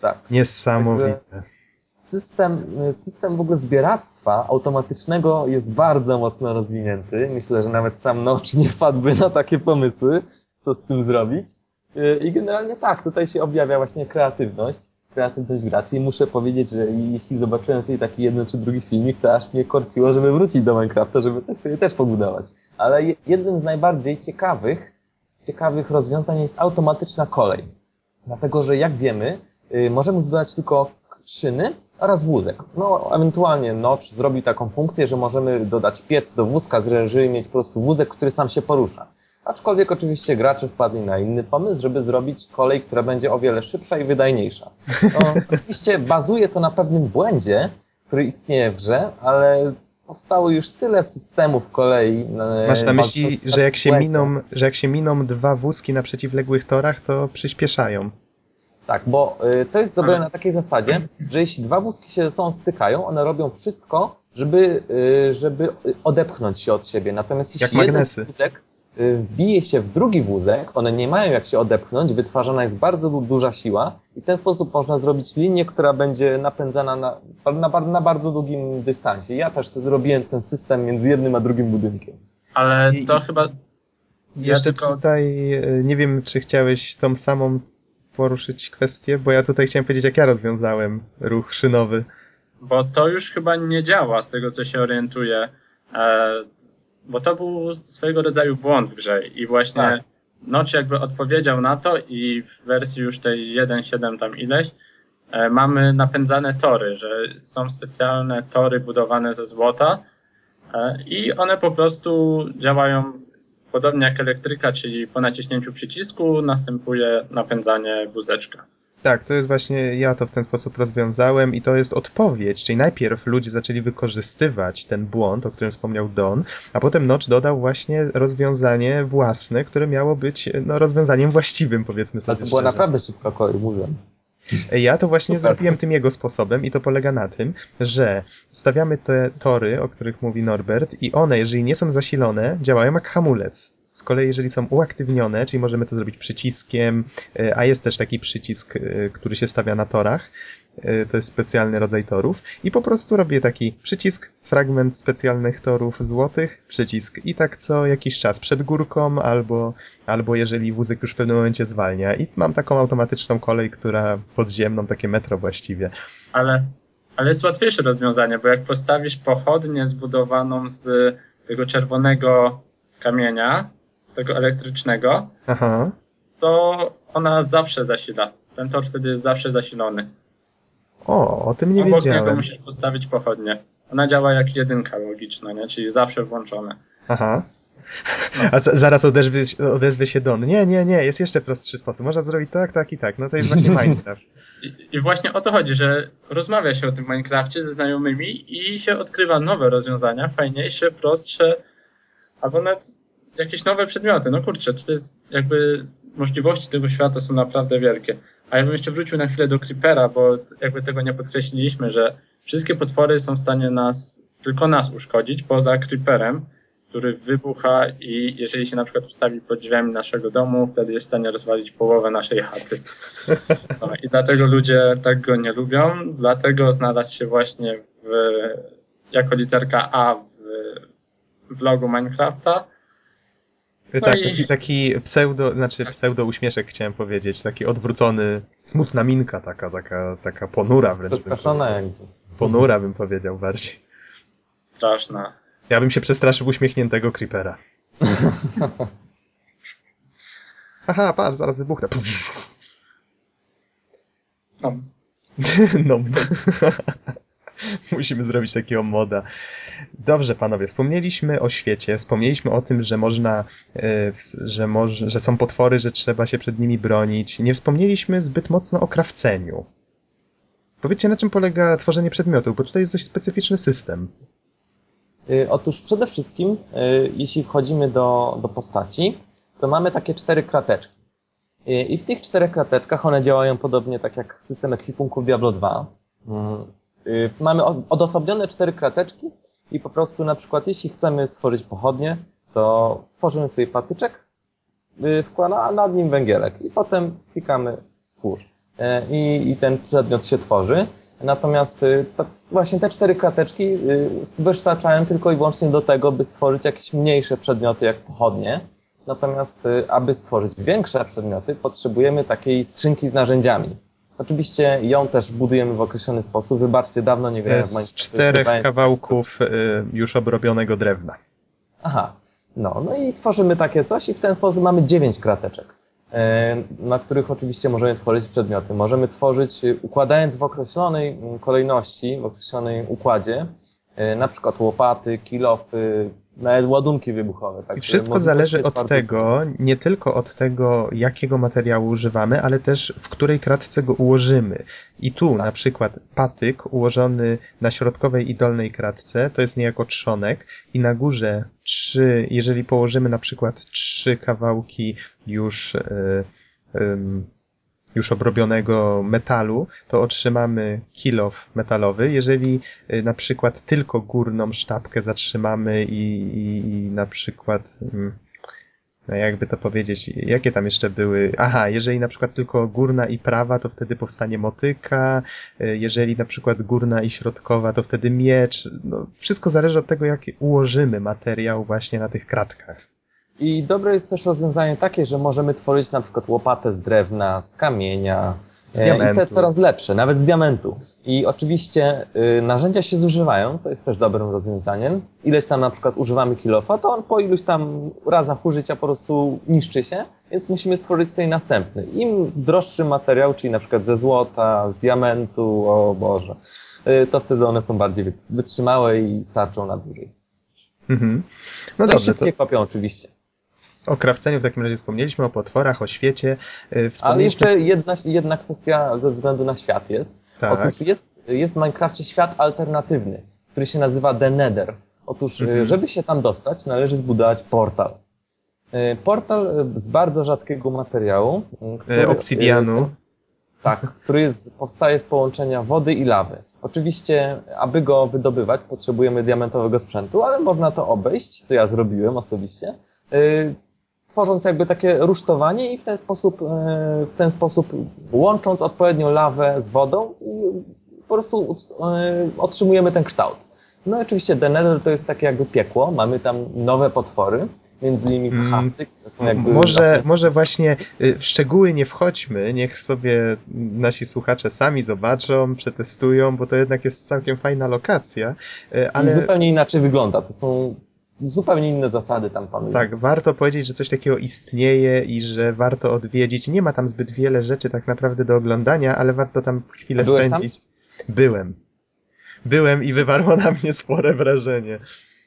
tak.
Niesamowite.
System, system w ogóle zbieractwa automatycznego jest bardzo mocno rozwinięty. Myślę, że nawet sam Notch nie wpadłby na takie pomysły, co z tym zrobić. I generalnie tak, tutaj się objawia właśnie kreatywność, kreatywność graczy i muszę powiedzieć, że jeśli zobaczyłem sobie taki jeden czy drugi filmik, to aż mnie korciło, żeby wrócić do Minecrafta, żeby też sobie też pobudować. Ale je- jednym z najbardziej ciekawych, ciekawych rozwiązań jest automatyczna kolej. Dlatego, że jak wiemy, yy, możemy zbudować tylko szyny oraz wózek. No, ewentualnie Notch zrobi taką funkcję, że możemy dodać piec do wózka, żeby mieć po prostu wózek, który sam się porusza. Aczkolwiek oczywiście gracze wpadli na inny pomysł, żeby zrobić kolej, która będzie o wiele szybsza i wydajniejsza. No, oczywiście bazuje to na pewnym błędzie, który istnieje w grze, ale powstało już tyle systemów kolei. e,
Masz na myśli, że jak się miną, że jak się miną dwa wózki na przeciwległych torach, to przyspieszają.
Tak, bo y, to jest zrobione na takiej zasadzie, że jeśli dwa wózki się ze sobą stykają, one robią wszystko, żeby, y, żeby odepchnąć się od siebie. Natomiast jeśli
Jak
jeden
magnesy.
wózek wbije się w drugi wózek, one nie mają jak się odepchnąć, wytwarzana jest bardzo du- duża siła i w ten sposób można zrobić linię, która będzie napędzana na, na, na bardzo długim dystansie. Ja też zrobiłem ten system między jednym a drugim budynkiem.
Ale to
i-
chyba Ja
Jeszcze
tylko-
tutaj, e, nie wiem, czy chciałeś tą samą poruszyć kwestię, bo ja tutaj chciałem powiedzieć, jak ja rozwiązałem ruch szynowy.
Bo to już chyba nie działa, z tego co się orientuję. E, bo to był swojego rodzaju błąd w grze i właśnie
Tak.
Notch jakby odpowiedział na to i w wersji już tej 1.7 tam ileś e, mamy napędzane tory, że są specjalne tory budowane ze złota e, i one po prostu działają podobnie jak elektryka, czyli po naciśnięciu przycisku następuje napędzanie wózeczka.
Tak, to jest właśnie, ja to w ten sposób rozwiązałem i to jest odpowiedź, czyli najpierw ludzie zaczęli wykorzystywać ten błąd, o którym wspomniał Don, a potem Notch dodał właśnie rozwiązanie własne, które miało być no, rozwiązaniem właściwym, powiedzmy
Ale
sobie
to była
szczerze.
naprawdę szybka kolej.
Ja to właśnie
Super.
zrobiłem tym jego sposobem i to polega na tym, że stawiamy te tory, o których mówi Norbert i one, jeżeli nie są zasilone, działają jak hamulec. Z kolei, jeżeli są uaktywnione, czyli możemy to zrobić przyciskiem, e, a jest też taki przycisk, e, który się stawia na torach, e, to jest specjalny rodzaj torów i po prostu robię taki przycisk, fragment specjalnych torów złotych, przycisk i tak co jakiś czas przed górką albo, albo jeżeli wózek już w pewnym momencie zwalnia i mam taką automatyczną kolej, która podziemną, takie metro właściwie.
Ale, ale jest łatwiejsze rozwiązanie, bo jak postawisz pochodnię zbudowaną z tego czerwonego kamienia, tego elektrycznego,
Aha.
to ona zawsze zasila. Ten tor wtedy jest zawsze zasilony.
O, o tym nie
Obok niego
wiedziałem.
musisz postawić pochodnię. Ona działa jak jedynka logiczna, nie? czyli zawsze włączone.
Aha. A za, zaraz odezwie, odezwie się Don. Nie, nie, nie, jest jeszcze prostszy sposób. Można zrobić tak, tak i tak. No to jest właśnie Minecraft.
I, I właśnie o to chodzi, że rozmawia się o tym Minecrafcie ze znajomymi i się odkrywa nowe rozwiązania, fajniejsze, prostsze, albo nawet jakieś nowe przedmioty. No kurczę, to jest jakby możliwości tego świata są naprawdę wielkie. A jakbym jeszcze wrócił na chwilę do Creepera, bo jakby tego nie podkreśliliśmy, że wszystkie potwory są w stanie nas, tylko nas uszkodzić, poza Creeperem, który wybucha i jeżeli się na przykład ustawi pod drzwiami naszego domu, wtedy jest w stanie rozwalić połowę naszej chaty. No, I dlatego ludzie tak go nie lubią, dlatego znalazł się właśnie w, jako literka A w vlogu Minecrafta. No
tak, taki, taki pseudo, znaczy pseudo uśmieszek chciałem powiedzieć, taki odwrócony, smutna minka taka, taka, taka ponura wręcz.
Przestraszona jakby.
Ponura bym powiedział bardziej.
Straszna.
Ja bym się przestraszył uśmiechniętego creepera. Haha, patrz, zaraz wybuchnę.
No,
No. Musimy zrobić takiego moda. Dobrze, panowie, wspomnieliśmy o świecie, wspomnieliśmy o tym, że można, e, że, że są potwory, że trzeba się przed nimi bronić. Nie wspomnieliśmy zbyt mocno o krawceniu. Powiedzcie, na czym polega tworzenie przedmiotów, bo tutaj jest dość specyficzny system.
Y, Otóż przede wszystkim, y, jeśli wchodzimy do, do postaci, to mamy takie cztery krateczki. I w tych czterech krateczkach one działają podobnie tak jak system ekwipunku Diablo 2. Mm, Mamy os- odosobnione cztery krateczki i po prostu na przykład jeśli chcemy stworzyć pochodnie, to tworzymy sobie patyczek, y, wkłada, a nad nim węgielek i potem klikamy stwórz. Y, I, I ten przedmiot się tworzy. Natomiast y, to właśnie te cztery krateczki y, wystarczają tylko i wyłącznie do tego, by stworzyć jakieś mniejsze przedmioty jak pochodnie. Natomiast aby stworzyć większe przedmioty, potrzebujemy takiej skrzynki z narzędziami. Oczywiście ją też budujemy w określony sposób. Wybaczcie, dawno nie grałem w
Z
Minecraft.
czterech kawałków e, już obrobionego drewna.
Aha, no, no i tworzymy takie coś i w ten sposób mamy dziewięć krateczek, e, na których oczywiście możemy tworzyć przedmioty. Możemy tworzyć, y, układając w określonej mm, kolejności, w określonej układzie, e, na przykład łopaty, kilofy, nawet ładunki wybuchowe.
I
Także
wszystko zależy od tego, nie tylko od tego, jakiego materiału używamy, ale też w której kratce go ułożymy. I tu
Tak.
na przykład patyk ułożony na środkowej i dolnej kratce to jest niejako trzonek i na górze trzy, jeżeli położymy na przykład trzy kawałki już e, em, już obrobionego metalu, to otrzymamy kilof metalowy. Jeżeli y, na przykład tylko górną sztabkę zatrzymamy i, i, i na przykład, mm, no jakby to powiedzieć, jakie tam jeszcze były? Aha, jeżeli na przykład tylko górna i prawa, to wtedy powstanie motyka. Y, Jeżeli na przykład górna i środkowa, to wtedy miecz. No, wszystko zależy od tego, jak ułożymy materiał właśnie na tych kratkach.
I dobre jest też rozwiązanie takie, że możemy tworzyć na przykład łopatę z drewna, z kamienia.
Z diamentu.
I te coraz lepsze, nawet z diamentu. I oczywiście y, narzędzia się zużywają, co jest też dobrym rozwiązaniem. Ileś tam na przykład używamy kilofa, to on po iluś tam razach użycia po prostu niszczy się, więc musimy stworzyć sobie następny. Im droższy materiał, czyli na przykład ze złota, z diamentu, o Boże, y, to wtedy one są bardziej wy- wytrzymałe i starczą na dłużej.
Mhm. No
No
dobrze, to,
szybciej kopią oczywiście.
O krawceniu w takim razie wspomnieliśmy, o potworach, o świecie. y,
Ale
Wspomnieliśmy...
jeszcze jedna, jedna kwestia ze względu na świat jest.
Tak.
Otóż jest, jest w Minecrafcie świat alternatywny, który się nazywa The Nether. Otóż,
Mhm.
y, żeby się tam dostać, należy zbudować portal. Y, Portal z bardzo rzadkiego materiału. który,
Obsydianu.
y, Tak, który jest, powstaje z połączenia wody i lawy. Oczywiście, aby go wydobywać, potrzebujemy diamentowego sprzętu, ale można to obejść, co ja zrobiłem osobiście, tworząc jakby takie rusztowanie i w ten sposób, y, w ten sposób łącząc odpowiednio lawę z wodą i po prostu y, otrzymujemy ten kształt. No i oczywiście The Nether to jest takie jakby piekło, mamy tam nowe potwory, między innymi
Mm,
hasy, które są jakby...
Może, może właśnie y, w szczegóły nie wchodźmy, niech sobie nasi słuchacze sami zobaczą, przetestują, bo to jednak jest całkiem fajna lokacja, y,
Ale...
ale
zupełnie inaczej wygląda. To są zupełnie inne zasady tam panują.
tak, warto powiedzieć, że coś takiego istnieje i że warto odwiedzić. Nie ma tam zbyt wiele rzeczy tak naprawdę do oglądania, ale warto tam chwilę
A byłeś tam?
spędzić. Byłem. Byłem i wywarło na mnie spore wrażenie.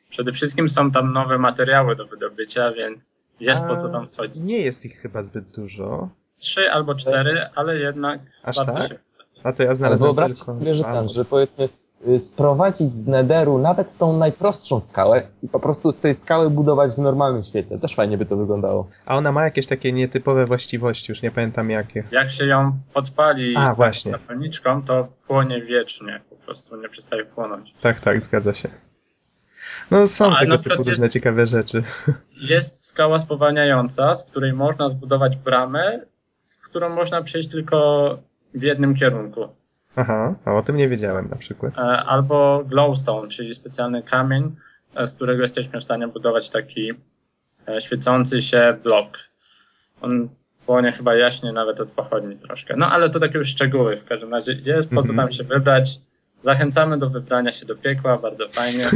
Przede wszystkim są tam nowe materiały do wydobycia, więc jest po co
A,
tam schodzić.
Nie jest ich chyba zbyt dużo.
Trzy albo cztery, ale jednak
Aż tak?
się.
A to ja
Ale
znalazłem
wyobraźcie
tylko...
sobie, że
A,
ten, że powiedzmy sprowadzić z Netheru nawet tą najprostszą skałę i po prostu z tej skały budować w normalnym świecie. Też fajnie by to wyglądało.
A ona ma jakieś takie nietypowe właściwości, już nie pamiętam jakie.
Jak się ją podpali
A, właśnie.
zapalniczką, to płonie wiecznie. Po prostu nie przestaje płonąć.
Tak, tak, zgadza się. No są
ale
tego typu różne
jest-
ciekawe rzeczy.
Jest skała spowalniająca, z której można zbudować bramę, w którą można przejść tylko w jednym kierunku.
Aha, a o tym nie wiedziałem na przykład.
E, Albo glowstone, czyli specjalny kamień, e, z którego jesteśmy w stanie budować taki e, świecący się blok. On płonie chyba jaśnie nawet od pochodni troszkę. No ale to takie już szczegóły. W każdym razie jest po co
Mhm.
tam się wybrać. Zachęcamy do wybrania się do piekła, bardzo fajnie.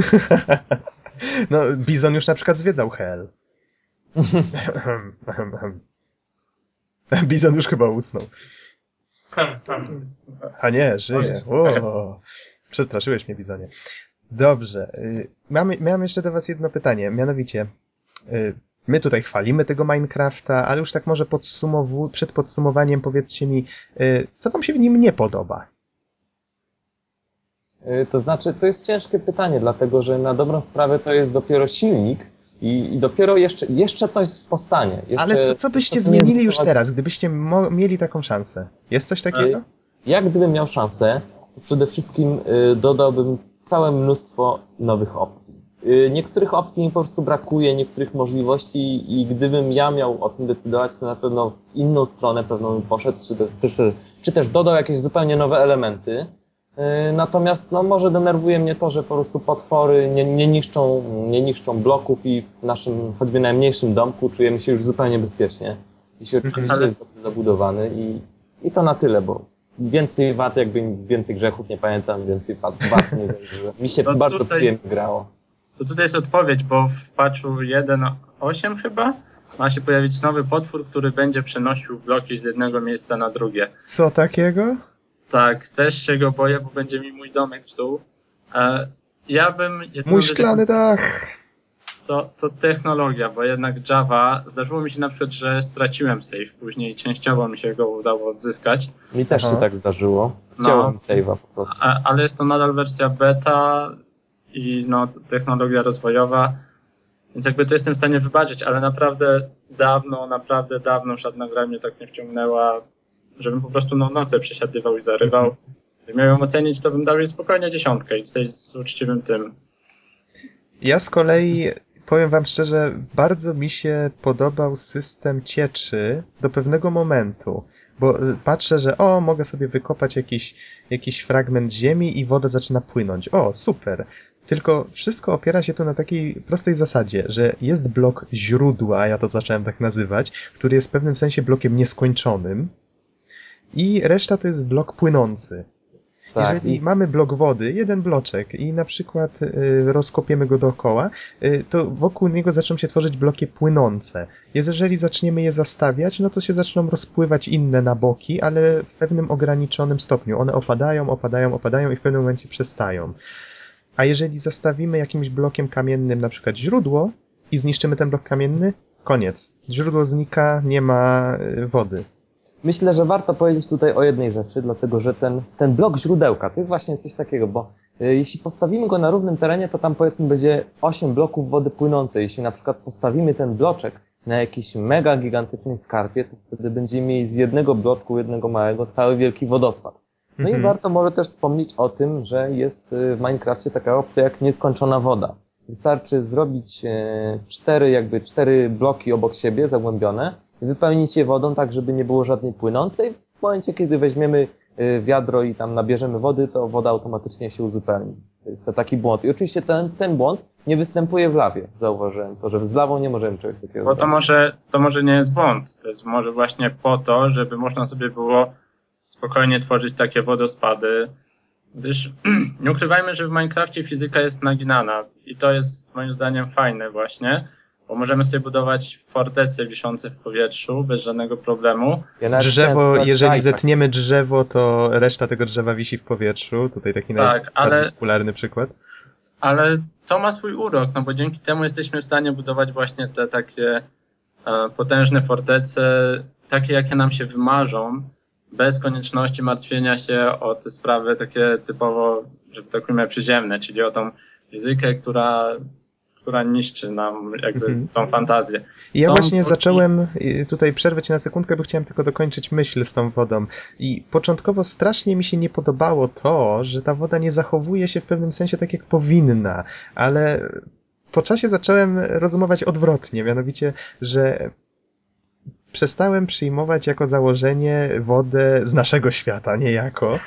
No, Bizon już na przykład zwiedzał Hell. Bizon już chyba usnął. A nie, żyje. O, przestraszyłeś mnie, Bizonie. Dobrze. y, Mamy, miałem jeszcze do was jedno pytanie, mianowicie y, my tutaj chwalimy tego Minecrafta, ale już tak może podsumowu- przed podsumowaniem powiedzcie mi, y, co wam się w nim nie podoba?
To znaczy, to jest ciężkie pytanie, dlatego że na dobrą sprawę to jest dopiero silnik i, i dopiero jeszcze, jeszcze coś powstanie. Jeszcze,
Ale co, co byście zmienili już teraz, gdybyście mieli taką szansę? Jest coś takiego?
Ja gdybym miał szansę, przede wszystkim y, dodałbym całe mnóstwo nowych opcji. Y, niektórych opcji mi po prostu brakuje, niektórych możliwości i gdybym ja miał o tym decydować, to na pewno w inną stronę pewno bym poszedł, czy też, czy, czy też dodał jakieś zupełnie nowe elementy. Y, Natomiast no, może denerwuje mnie to, że po prostu potwory nie, nie, niszczą, nie niszczą bloków i w naszym choćby najmniejszym domku czujemy się już zupełnie bezpiecznie. Jeśli oczywiście
Ale-
jest dobrze zabudowany i, i to na tyle, bo więcej wad, jakby więcej grzechów nie pamiętam, więcej wad, wad nie zauważyłem. Mi się
No
bardzo
tutaj-
przyjemnie grało.
To tutaj jest odpowiedź, bo w patchu 1.8 chyba ma się pojawić nowy potwór, który będzie przenosił bloki z jednego miejsca na drugie.
Co takiego?
Tak, też się go boję, bo będzie mi mój domek psuł. E, ja bym...
Mój szklany dach!
To, to technologia, bo jednak Java, zdarzyło mi się na przykład, że straciłem save, później częściowo mi się go udało odzyskać,
Mi też
Aha.
się tak zdarzyło.
No.
Chciałem save'a po prostu.
a, ale jest to nadal wersja beta i no, technologia rozwojowa, więc jakby to jestem w stanie wybaczyć, ale naprawdę dawno, naprawdę dawno żadna gra mnie tak nie wciągnęła, żebym po prostu no, noce przesiadywał i zarywał. Gdybym miał ją ocenić, to bym dał jej spokojnie dziesiątkę i tutaj z uczciwym tym.
Ja z kolei powiem wam szczerze, bardzo mi się podobał system cieczy do pewnego momentu. Bo y, patrzę, że o, mogę sobie wykopać jakiś, jakiś fragment ziemi i woda zaczyna płynąć. O, super. Tylko wszystko opiera się tu na takiej prostej zasadzie, że jest blok źródła, ja to zacząłem tak nazywać, który jest w pewnym sensie blokiem nieskończonym i reszta to jest blok płynący.
Tak,
Jeżeli mamy blok wody, jeden bloczek i na przykład y, rozkopiemy go dookoła, y, to wokół niego zaczną się tworzyć bloki płynące. Jeżeli zaczniemy je zastawiać, no to się zaczną rozpływać inne na boki, ale w pewnym ograniczonym stopniu. One opadają, opadają, opadają i w pewnym momencie przestają. A jeżeli zastawimy jakimś blokiem kamiennym na przykład źródło i zniszczymy ten blok kamienny, koniec. Źródło znika, nie ma y, wody.
Myślę, że warto powiedzieć tutaj o jednej rzeczy, dlatego że ten, ten blok źródełka to jest właśnie coś takiego, bo y, jeśli postawimy go na równym terenie, to tam powiedzmy będzie 8 bloków wody płynącej. Jeśli na przykład postawimy ten bloczek na jakiejś mega gigantycznej skarpie, to wtedy będziemy mieli z jednego bloczku, jednego małego, cały wielki wodospad. No
Mhm.
i warto może też wspomnieć o tym, że jest y, w Minecrafcie taka opcja jak nieskończona woda. Wystarczy zrobić e, cztery, jakby cztery bloki obok siebie, zagłębione, wypełnić je wodą tak, żeby nie było żadnej płynącej. W momencie, kiedy weźmiemy e, wiadro i tam nabierzemy wody, to woda automatycznie się uzupełni. To jest to taki błąd. I oczywiście ten, ten błąd nie występuje w lawie. Zauważyłem to, że z lawą nie możemy czegoś takiego
Bo to
zrobić.
może, to może nie jest błąd. To jest może właśnie po to, żeby można sobie było spokojnie tworzyć takie wodospady. Gdyż nie ukrywajmy, że w Minecrafcie fizyka jest naginana i to jest moim zdaniem fajne właśnie, bo możemy sobie budować fortece wiszące w powietrzu bez żadnego problemu.
Ja
Drzewo,
chciałem tak.
jeżeli
sprawdzić,
zetniemy drzewo, to reszta tego drzewa wisi w powietrzu. Tutaj taki
Tak,
najbardziej
ale-
popularny przykład.
Ale to ma swój urok, no bo dzięki temu jesteśmy w stanie budować właśnie te takie e, potężne fortece, takie jakie nam się wymarzą, bez konieczności martwienia się o te sprawy takie typowo, że to tak ujmę, przyziemne, czyli o tą fizykę, która, która niszczy nam jakby
Mhm.
tą fantazję.
Ja
Są
właśnie zacząłem y, tutaj przerwać na sekundkę, bo chciałem tylko dokończyć myśl z tą wodą. I początkowo strasznie mi się nie podobało to, że ta woda nie zachowuje się w pewnym sensie tak, jak powinna, ale po czasie zacząłem rozumować odwrotnie, mianowicie, że przestałem przyjmować jako założenie wodę z naszego świata, niejako.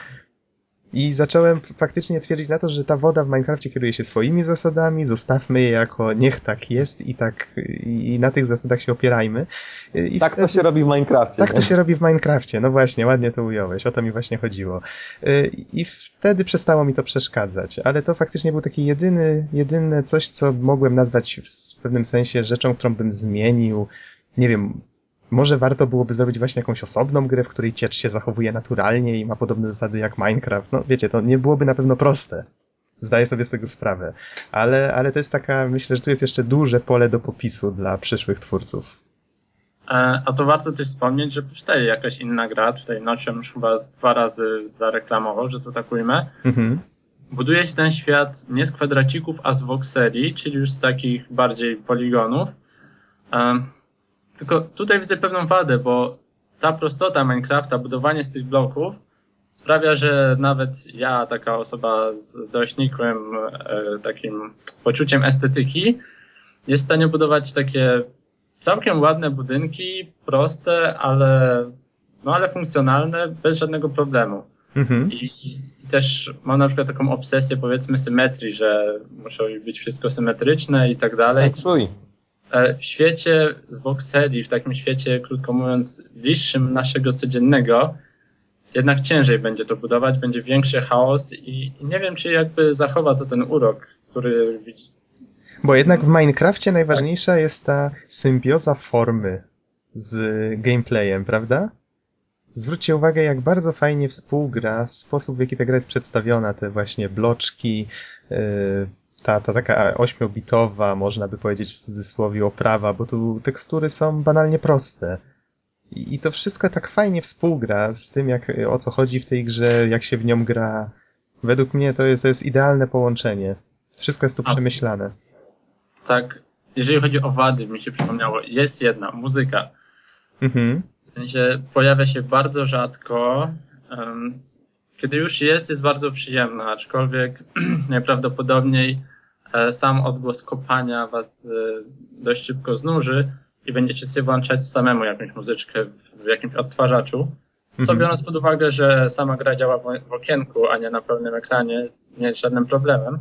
I zacząłem faktycznie twierdzić na to, że ta woda w Minecrafcie kieruje się swoimi zasadami, zostawmy je jako niech tak jest i tak i na tych zasadach się opierajmy. I
Tak to się robi w Minecrafcie.
tak
nie?
to się robi w Minecrafcie, no właśnie, ładnie to ująłeś, o to mi właśnie chodziło. Y, I wtedy przestało mi to przeszkadzać, ale to faktycznie był taki jedyny, jedyne coś, co mogłem nazwać w pewnym sensie rzeczą, którą bym zmienił. Nie wiem, może warto byłoby zrobić właśnie jakąś osobną grę, w której ciecz się zachowuje naturalnie i ma podobne zasady jak Minecraft. No wiecie, to nie byłoby na pewno proste. Zdaję sobie z tego sprawę. Ale, ale to jest taka, myślę, że tu jest jeszcze duże pole do popisu dla przyszłych twórców.
E, A to warto też wspomnieć, że powstaje jakaś inna gra, tutaj Nociom już chyba dwa razy zareklamował, że to tak ujmę,
Mhm.
buduje się ten świat nie z kwadracików, a z voxeli, czyli już z takich bardziej poligonów. Tylko tutaj widzę pewną wadę, bo ta prostota Minecrafta, budowanie z tych bloków sprawia, że nawet ja, taka osoba z dość nikłym e, takim poczuciem estetyki, jest w stanie budować takie całkiem ładne budynki, proste, ale, no, ale funkcjonalne, bez żadnego problemu.
Mhm.
I, I też mam na przykład taką obsesję, powiedzmy, symetrii, że muszą być wszystko symetryczne i tak dalej.
Tak,
W świecie z voxeli, w takim świecie, krótko mówiąc, bliższym naszego codziennego, jednak ciężej będzie to budować, będzie większy chaos i, nie wiem, czy jakby zachowa to ten urok, który.
Bo jednak w Minecrafcie najważniejsza jest ta symbioza formy z gameplayem, prawda? Zwróćcie uwagę, jak bardzo fajnie współgra sposób, w jaki ta gra jest przedstawiona, te właśnie bloczki, yy, ta, ta taka ośmiobitowa, można by powiedzieć w cudzysłowie, oprawa, bo tu tekstury są banalnie proste. I, I to wszystko tak fajnie współgra z tym, jak, o co chodzi w tej grze, jak się w nią gra. Według mnie to jest, to jest idealne połączenie. Wszystko jest tu
A-
przemyślane.
Tak, jeżeli chodzi o wady, mi się przypomniało, jest jedna, muzyka.
Mhm.
W sensie pojawia się bardzo rzadko. em, Kiedy już jest, jest bardzo przyjemna, aczkolwiek najprawdopodobniej sam odgłos kopania was e, dość szybko znuży i będziecie sobie włączać samemu jakąś muzyczkę w- jakimś odtwarzaczu. Co
Mhm.
biorąc pod uwagę, że sama gra działa w w okienku, a nie na pełnym ekranie, nie jest żadnym problemem.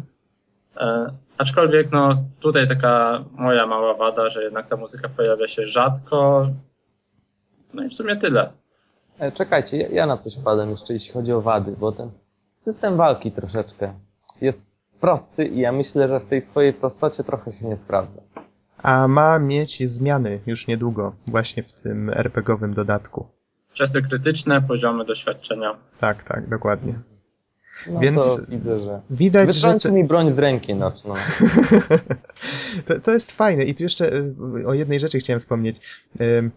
E, aczkolwiek no tutaj taka moja mała wada, że jednak ta muzyka pojawia się rzadko. No i w sumie tyle.
E, czekajcie, ja, ja na coś wpadłem jeszcze, jeśli chodzi o wady, bo ten system walki troszeczkę jest prosty i ja myślę, że w tej swojej prostocie trochę się nie sprawdza.
A ma mieć zmiany już niedługo, właśnie w tym RPGowym dodatku.
Czasy krytyczne, poziomy doświadczenia.
Tak, tak, dokładnie.
No
Więc
to widzę, że...
widać, że...
Wytrąćcie
te-
mi broń z ręki, no. no.
to, to jest fajne. I tu jeszcze y, o jednej rzeczy chciałem wspomnieć. Y,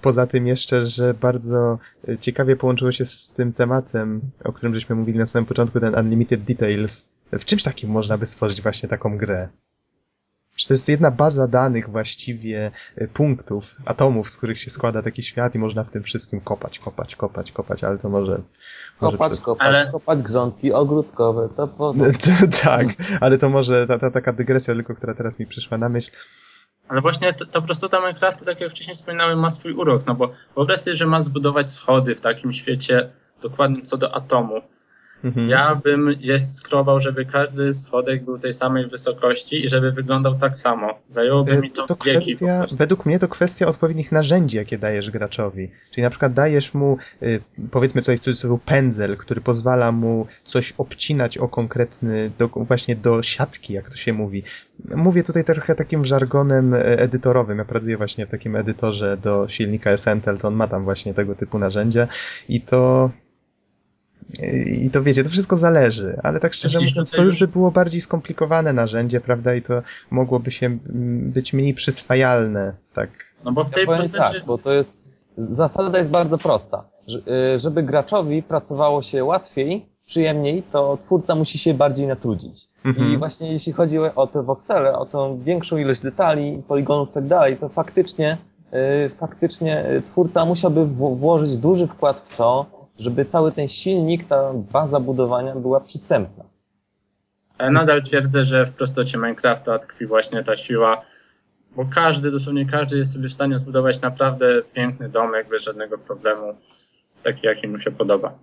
Poza tym jeszcze, że bardzo ciekawie połączyło się z tym tematem, o którym żeśmy mówili na samym początku, ten Unlimited Details. W czymś takim można by stworzyć właśnie taką grę? Czy to jest jedna baza danych właściwie, y, punktów, atomów, z których się składa taki świat i można w tym wszystkim kopać, kopać, kopać, kopać, ale to może... może
Kopać,
przed-
kopać,
Ale-
kopać grządki ogródkowe, to po...
Tak, ale to może ta, ta taka dygresja tylko, która teraz mi przyszła na myśl.
Ale właśnie to, to prostota Minecrafta, tak jak wcześniej wspominałem, ma swój urok, no bo wyobraź sobie, że ma zbudować schody w takim świecie dokładnym co do atomu.
Mhm.
Ja bym je skrował, żeby każdy schodek był tej samej wysokości i żeby wyglądał tak samo. Zajęłoby mi to,
To kwestia, według mnie to kwestia odpowiednich narzędzi, jakie dajesz graczowi. Czyli na przykład dajesz mu, y, powiedzmy tutaj w cudzysłowie, pędzel, który pozwala mu coś obcinać o konkretny, do, właśnie do siatki, jak to się mówi. Mówię tutaj trochę takim żargonem e, edytorowym. Ja pracuję właśnie w takim edytorze do silnika Essentel, to on ma tam właśnie tego typu narzędzia i to i to wiecie, to wszystko zależy, ale tak szczerze mówiąc, to już by było bardziej skomplikowane narzędzie, prawda? I to mogłoby się mm, być mniej przyswajalne, tak.
No bo w tej
Ja
postaci...
tak, bo to jest... Zasada jest bardzo prosta. Że- y, Żeby graczowi pracowało się łatwiej, przyjemniej, to twórca musi się bardziej natrudzić.
Mhm.
I właśnie jeśli chodzi o te voxele, o tą większą ilość detali, poligonów i tak dalej, to faktycznie, y, faktycznie y, twórca musiałby włożyć duży wkład w to, żeby cały ten silnik, ta baza budowania była przystępna.
Ale nadal twierdzę, że w prostocie Minecrafta tkwi właśnie ta siła, bo każdy, dosłownie każdy jest sobie w stanie zbudować naprawdę piękny domek bez żadnego problemu, taki jaki mu się podoba.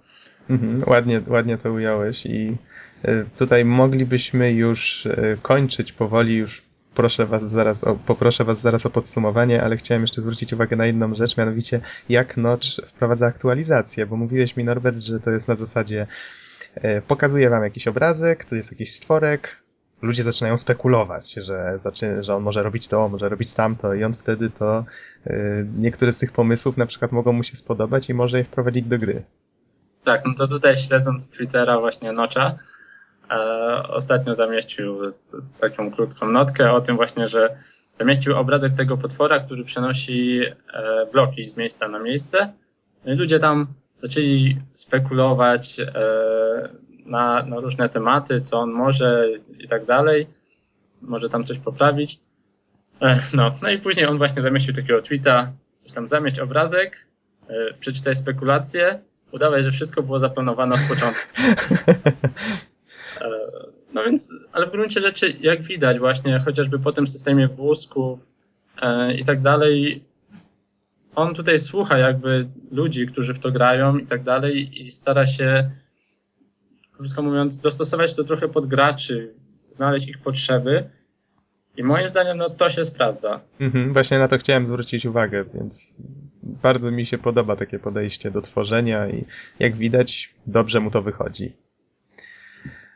Mhm, ładnie, ładnie to ująłeś i y, tutaj moglibyśmy już y, kończyć powoli, już proszę was zaraz o, poproszę was zaraz o podsumowanie, ale chciałem jeszcze zwrócić uwagę na jedną rzecz, mianowicie jak Notch wprowadza aktualizację, bo mówiłeś mi Norbert, że to jest na zasadzie y, pokazuje wam jakiś obrazek, tu jest jakiś stworek, ludzie zaczynają spekulować, że, że on może robić to, może robić tamto i on wtedy to y, niektóre z tych pomysłów na przykład mogą mu się spodobać i może je wprowadzić do gry.
Tak, no to tutaj śledząc Twittera właśnie Nocza, e, ostatnio zamieścił taką krótką notkę o tym właśnie, że zamieścił obrazek tego potwora, który przenosi e, bloki z miejsca na miejsce. No i ludzie tam zaczęli spekulować e, na, na różne tematy, co on może i tak dalej. Może tam coś poprawić. E, no, no i później on właśnie zamieścił takiego tweeta, że tam zamieść obrazek, e, przeczytaj spekulacje, udawaj, że wszystko było zaplanowane od początku. E, No więc, ale w gruncie rzeczy, jak widać właśnie, chociażby po tym systemie wózków e, i tak dalej, on tutaj słucha jakby ludzi, którzy w to grają i tak dalej i stara się, krótko mówiąc, dostosować to trochę pod graczy, znaleźć ich potrzeby i moim zdaniem no to się sprawdza.
Mhm, właśnie na to chciałem zwrócić uwagę, więc bardzo mi się podoba takie podejście do tworzenia i jak widać, dobrze mu to wychodzi.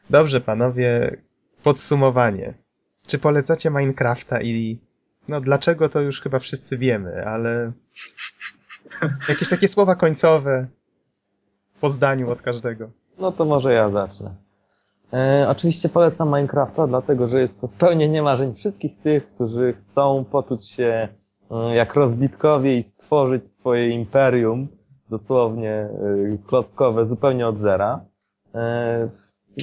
Dobrze, panowie, podsumowanie. Czy polecacie Minecrafta i no dlaczego to już chyba wszyscy wiemy, ale jakieś takie słowa końcowe po zdaniu od każdego.
No to może ja zacznę. E, oczywiście polecam Minecrafta, dlatego że jest to spełnienie marzeń wszystkich tych, którzy chcą poczuć się e, jak rozbitkowie i stworzyć swoje imperium, dosłownie e, klockowe, zupełnie od zera.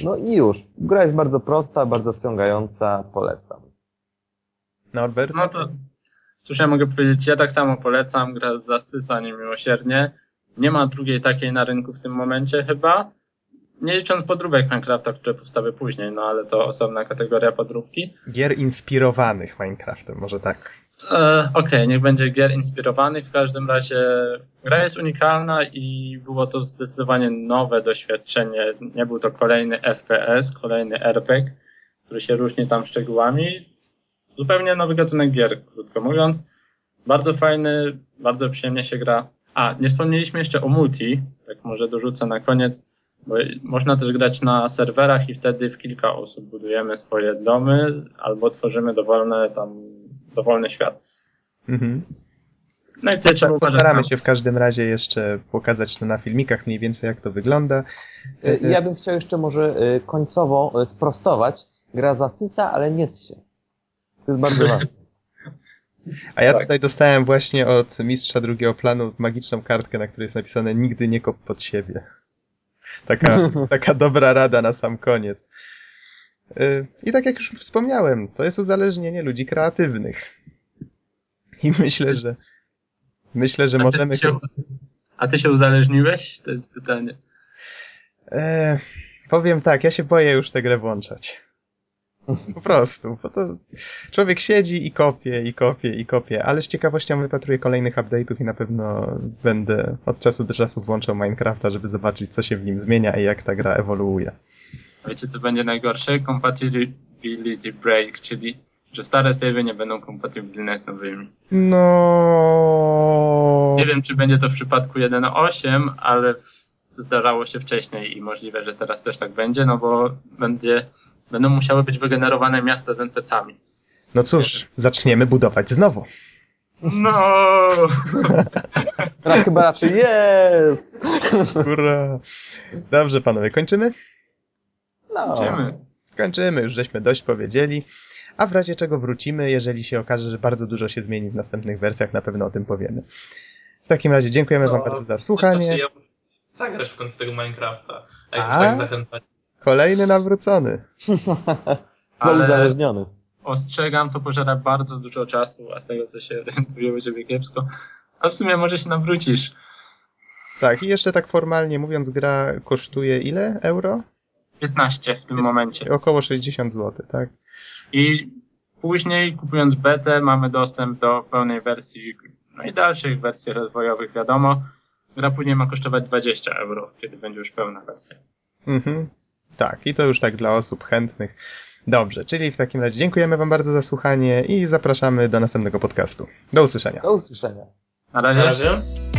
No i już. Gra jest bardzo prosta, bardzo wciągająca, polecam.
Norbert?
No to cóż ja mogę powiedzieć, ja tak samo polecam, gra zasysa niemiłosiernie. Nie ma drugiej takiej na rynku w tym momencie chyba. Nie licząc podróbek Minecrafta, które powstały później, no ale to osobna kategoria podróbki.
Gier inspirowanych Minecraftem, może tak.
E, Okej, niech będzie gier inspirowanych. W każdym razie gra jest unikalna i było to zdecydowanie nowe doświadczenie. Nie był to kolejny FPS, kolejny RPG, który się różni tam szczegółami. Zupełnie nowy gatunek gier, krótko mówiąc. Bardzo fajny, bardzo przyjemnie się gra. A, nie wspomnieliśmy jeszcze o multi, tak może dorzucę na koniec, bo można też grać na serwerach i wtedy w kilka osób budujemy swoje domy albo tworzymy dowolne tam, dowolny świat.
Mhm.
No i trzeba uważać
się w każdym razie jeszcze pokazać to na filmikach mniej więcej jak to wygląda.
E, Ja bym chciał jeszcze może e, końcowo e, sprostować. Gra zasysa, ale nie ssie. To jest bardzo ważne.
A ja
tak.
tutaj dostałem właśnie od mistrza drugiego planu magiczną kartkę, na której jest napisane nigdy nie kop pod siebie. Taka, taka dobra rada na sam koniec. Y, I tak jak już wspomniałem, to jest uzależnienie ludzi kreatywnych. I myślę, że myślę, że
A ty
możemy...
się- A ty się uzależniłeś? To jest pytanie.
E, powiem tak, ja się boję już tę grę włączać. Po prostu, bo to człowiek siedzi i kopie, i kopie, i kopie, ale z ciekawością wypatruję kolejnych update'ów i na pewno będę od czasu do czasu włączał Minecrafta, żeby zobaczyć, co się w nim zmienia i jak ta gra ewoluuje.
Wiecie, co będzie najgorsze? Compatibility break, czyli że stare savey nie będą kompatybilne z nowymi.
No.
Nie wiem, czy będzie to w przypadku 1.8, ale w- zdarzało się wcześniej i możliwe, że teraz też tak będzie, no bo będzie, będą musiały być wygenerowane miasta z NPC-ami.
No cóż, zaczniemy budować znowu.
No!
Teraz chyba raczej jest!
Dobrze, panowie, kończymy?
No.
Idziemy.
Kończymy, już żeśmy dość powiedzieli. A w razie czego wrócimy, jeżeli się okaże, że bardzo dużo się zmieni w następnych wersjach, na pewno o tym powiemy. W takim razie dziękujemy
No,
wam bardzo za słuchanie.
Znaczy, ja zagrasz w końcu tego Minecrafta. Jak już
A?
tak zachęcać.
Kolejny nawrócony.
No
Ale
uzależniony.
ostrzegam, to pożera bardzo dużo czasu, a z tego co się orientuję ciebie kiepsko. A w sumie może się nawrócisz.
Tak, i jeszcze tak formalnie mówiąc, gra kosztuje ile euro?
15 w tym momencie.
Około 60 zł, tak?
I później kupując betę mamy dostęp do pełnej wersji, no i dalszych wersji rozwojowych wiadomo. Gra później ma kosztować 20 euro, kiedy będzie już pełna wersja.
Mhm. Tak, i to już tak dla osób chętnych. Dobrze, czyli w takim razie dziękujemy wam bardzo za słuchanie i zapraszamy do następnego podcastu. Do usłyszenia.
Do usłyszenia.
Na razie.
Na razie.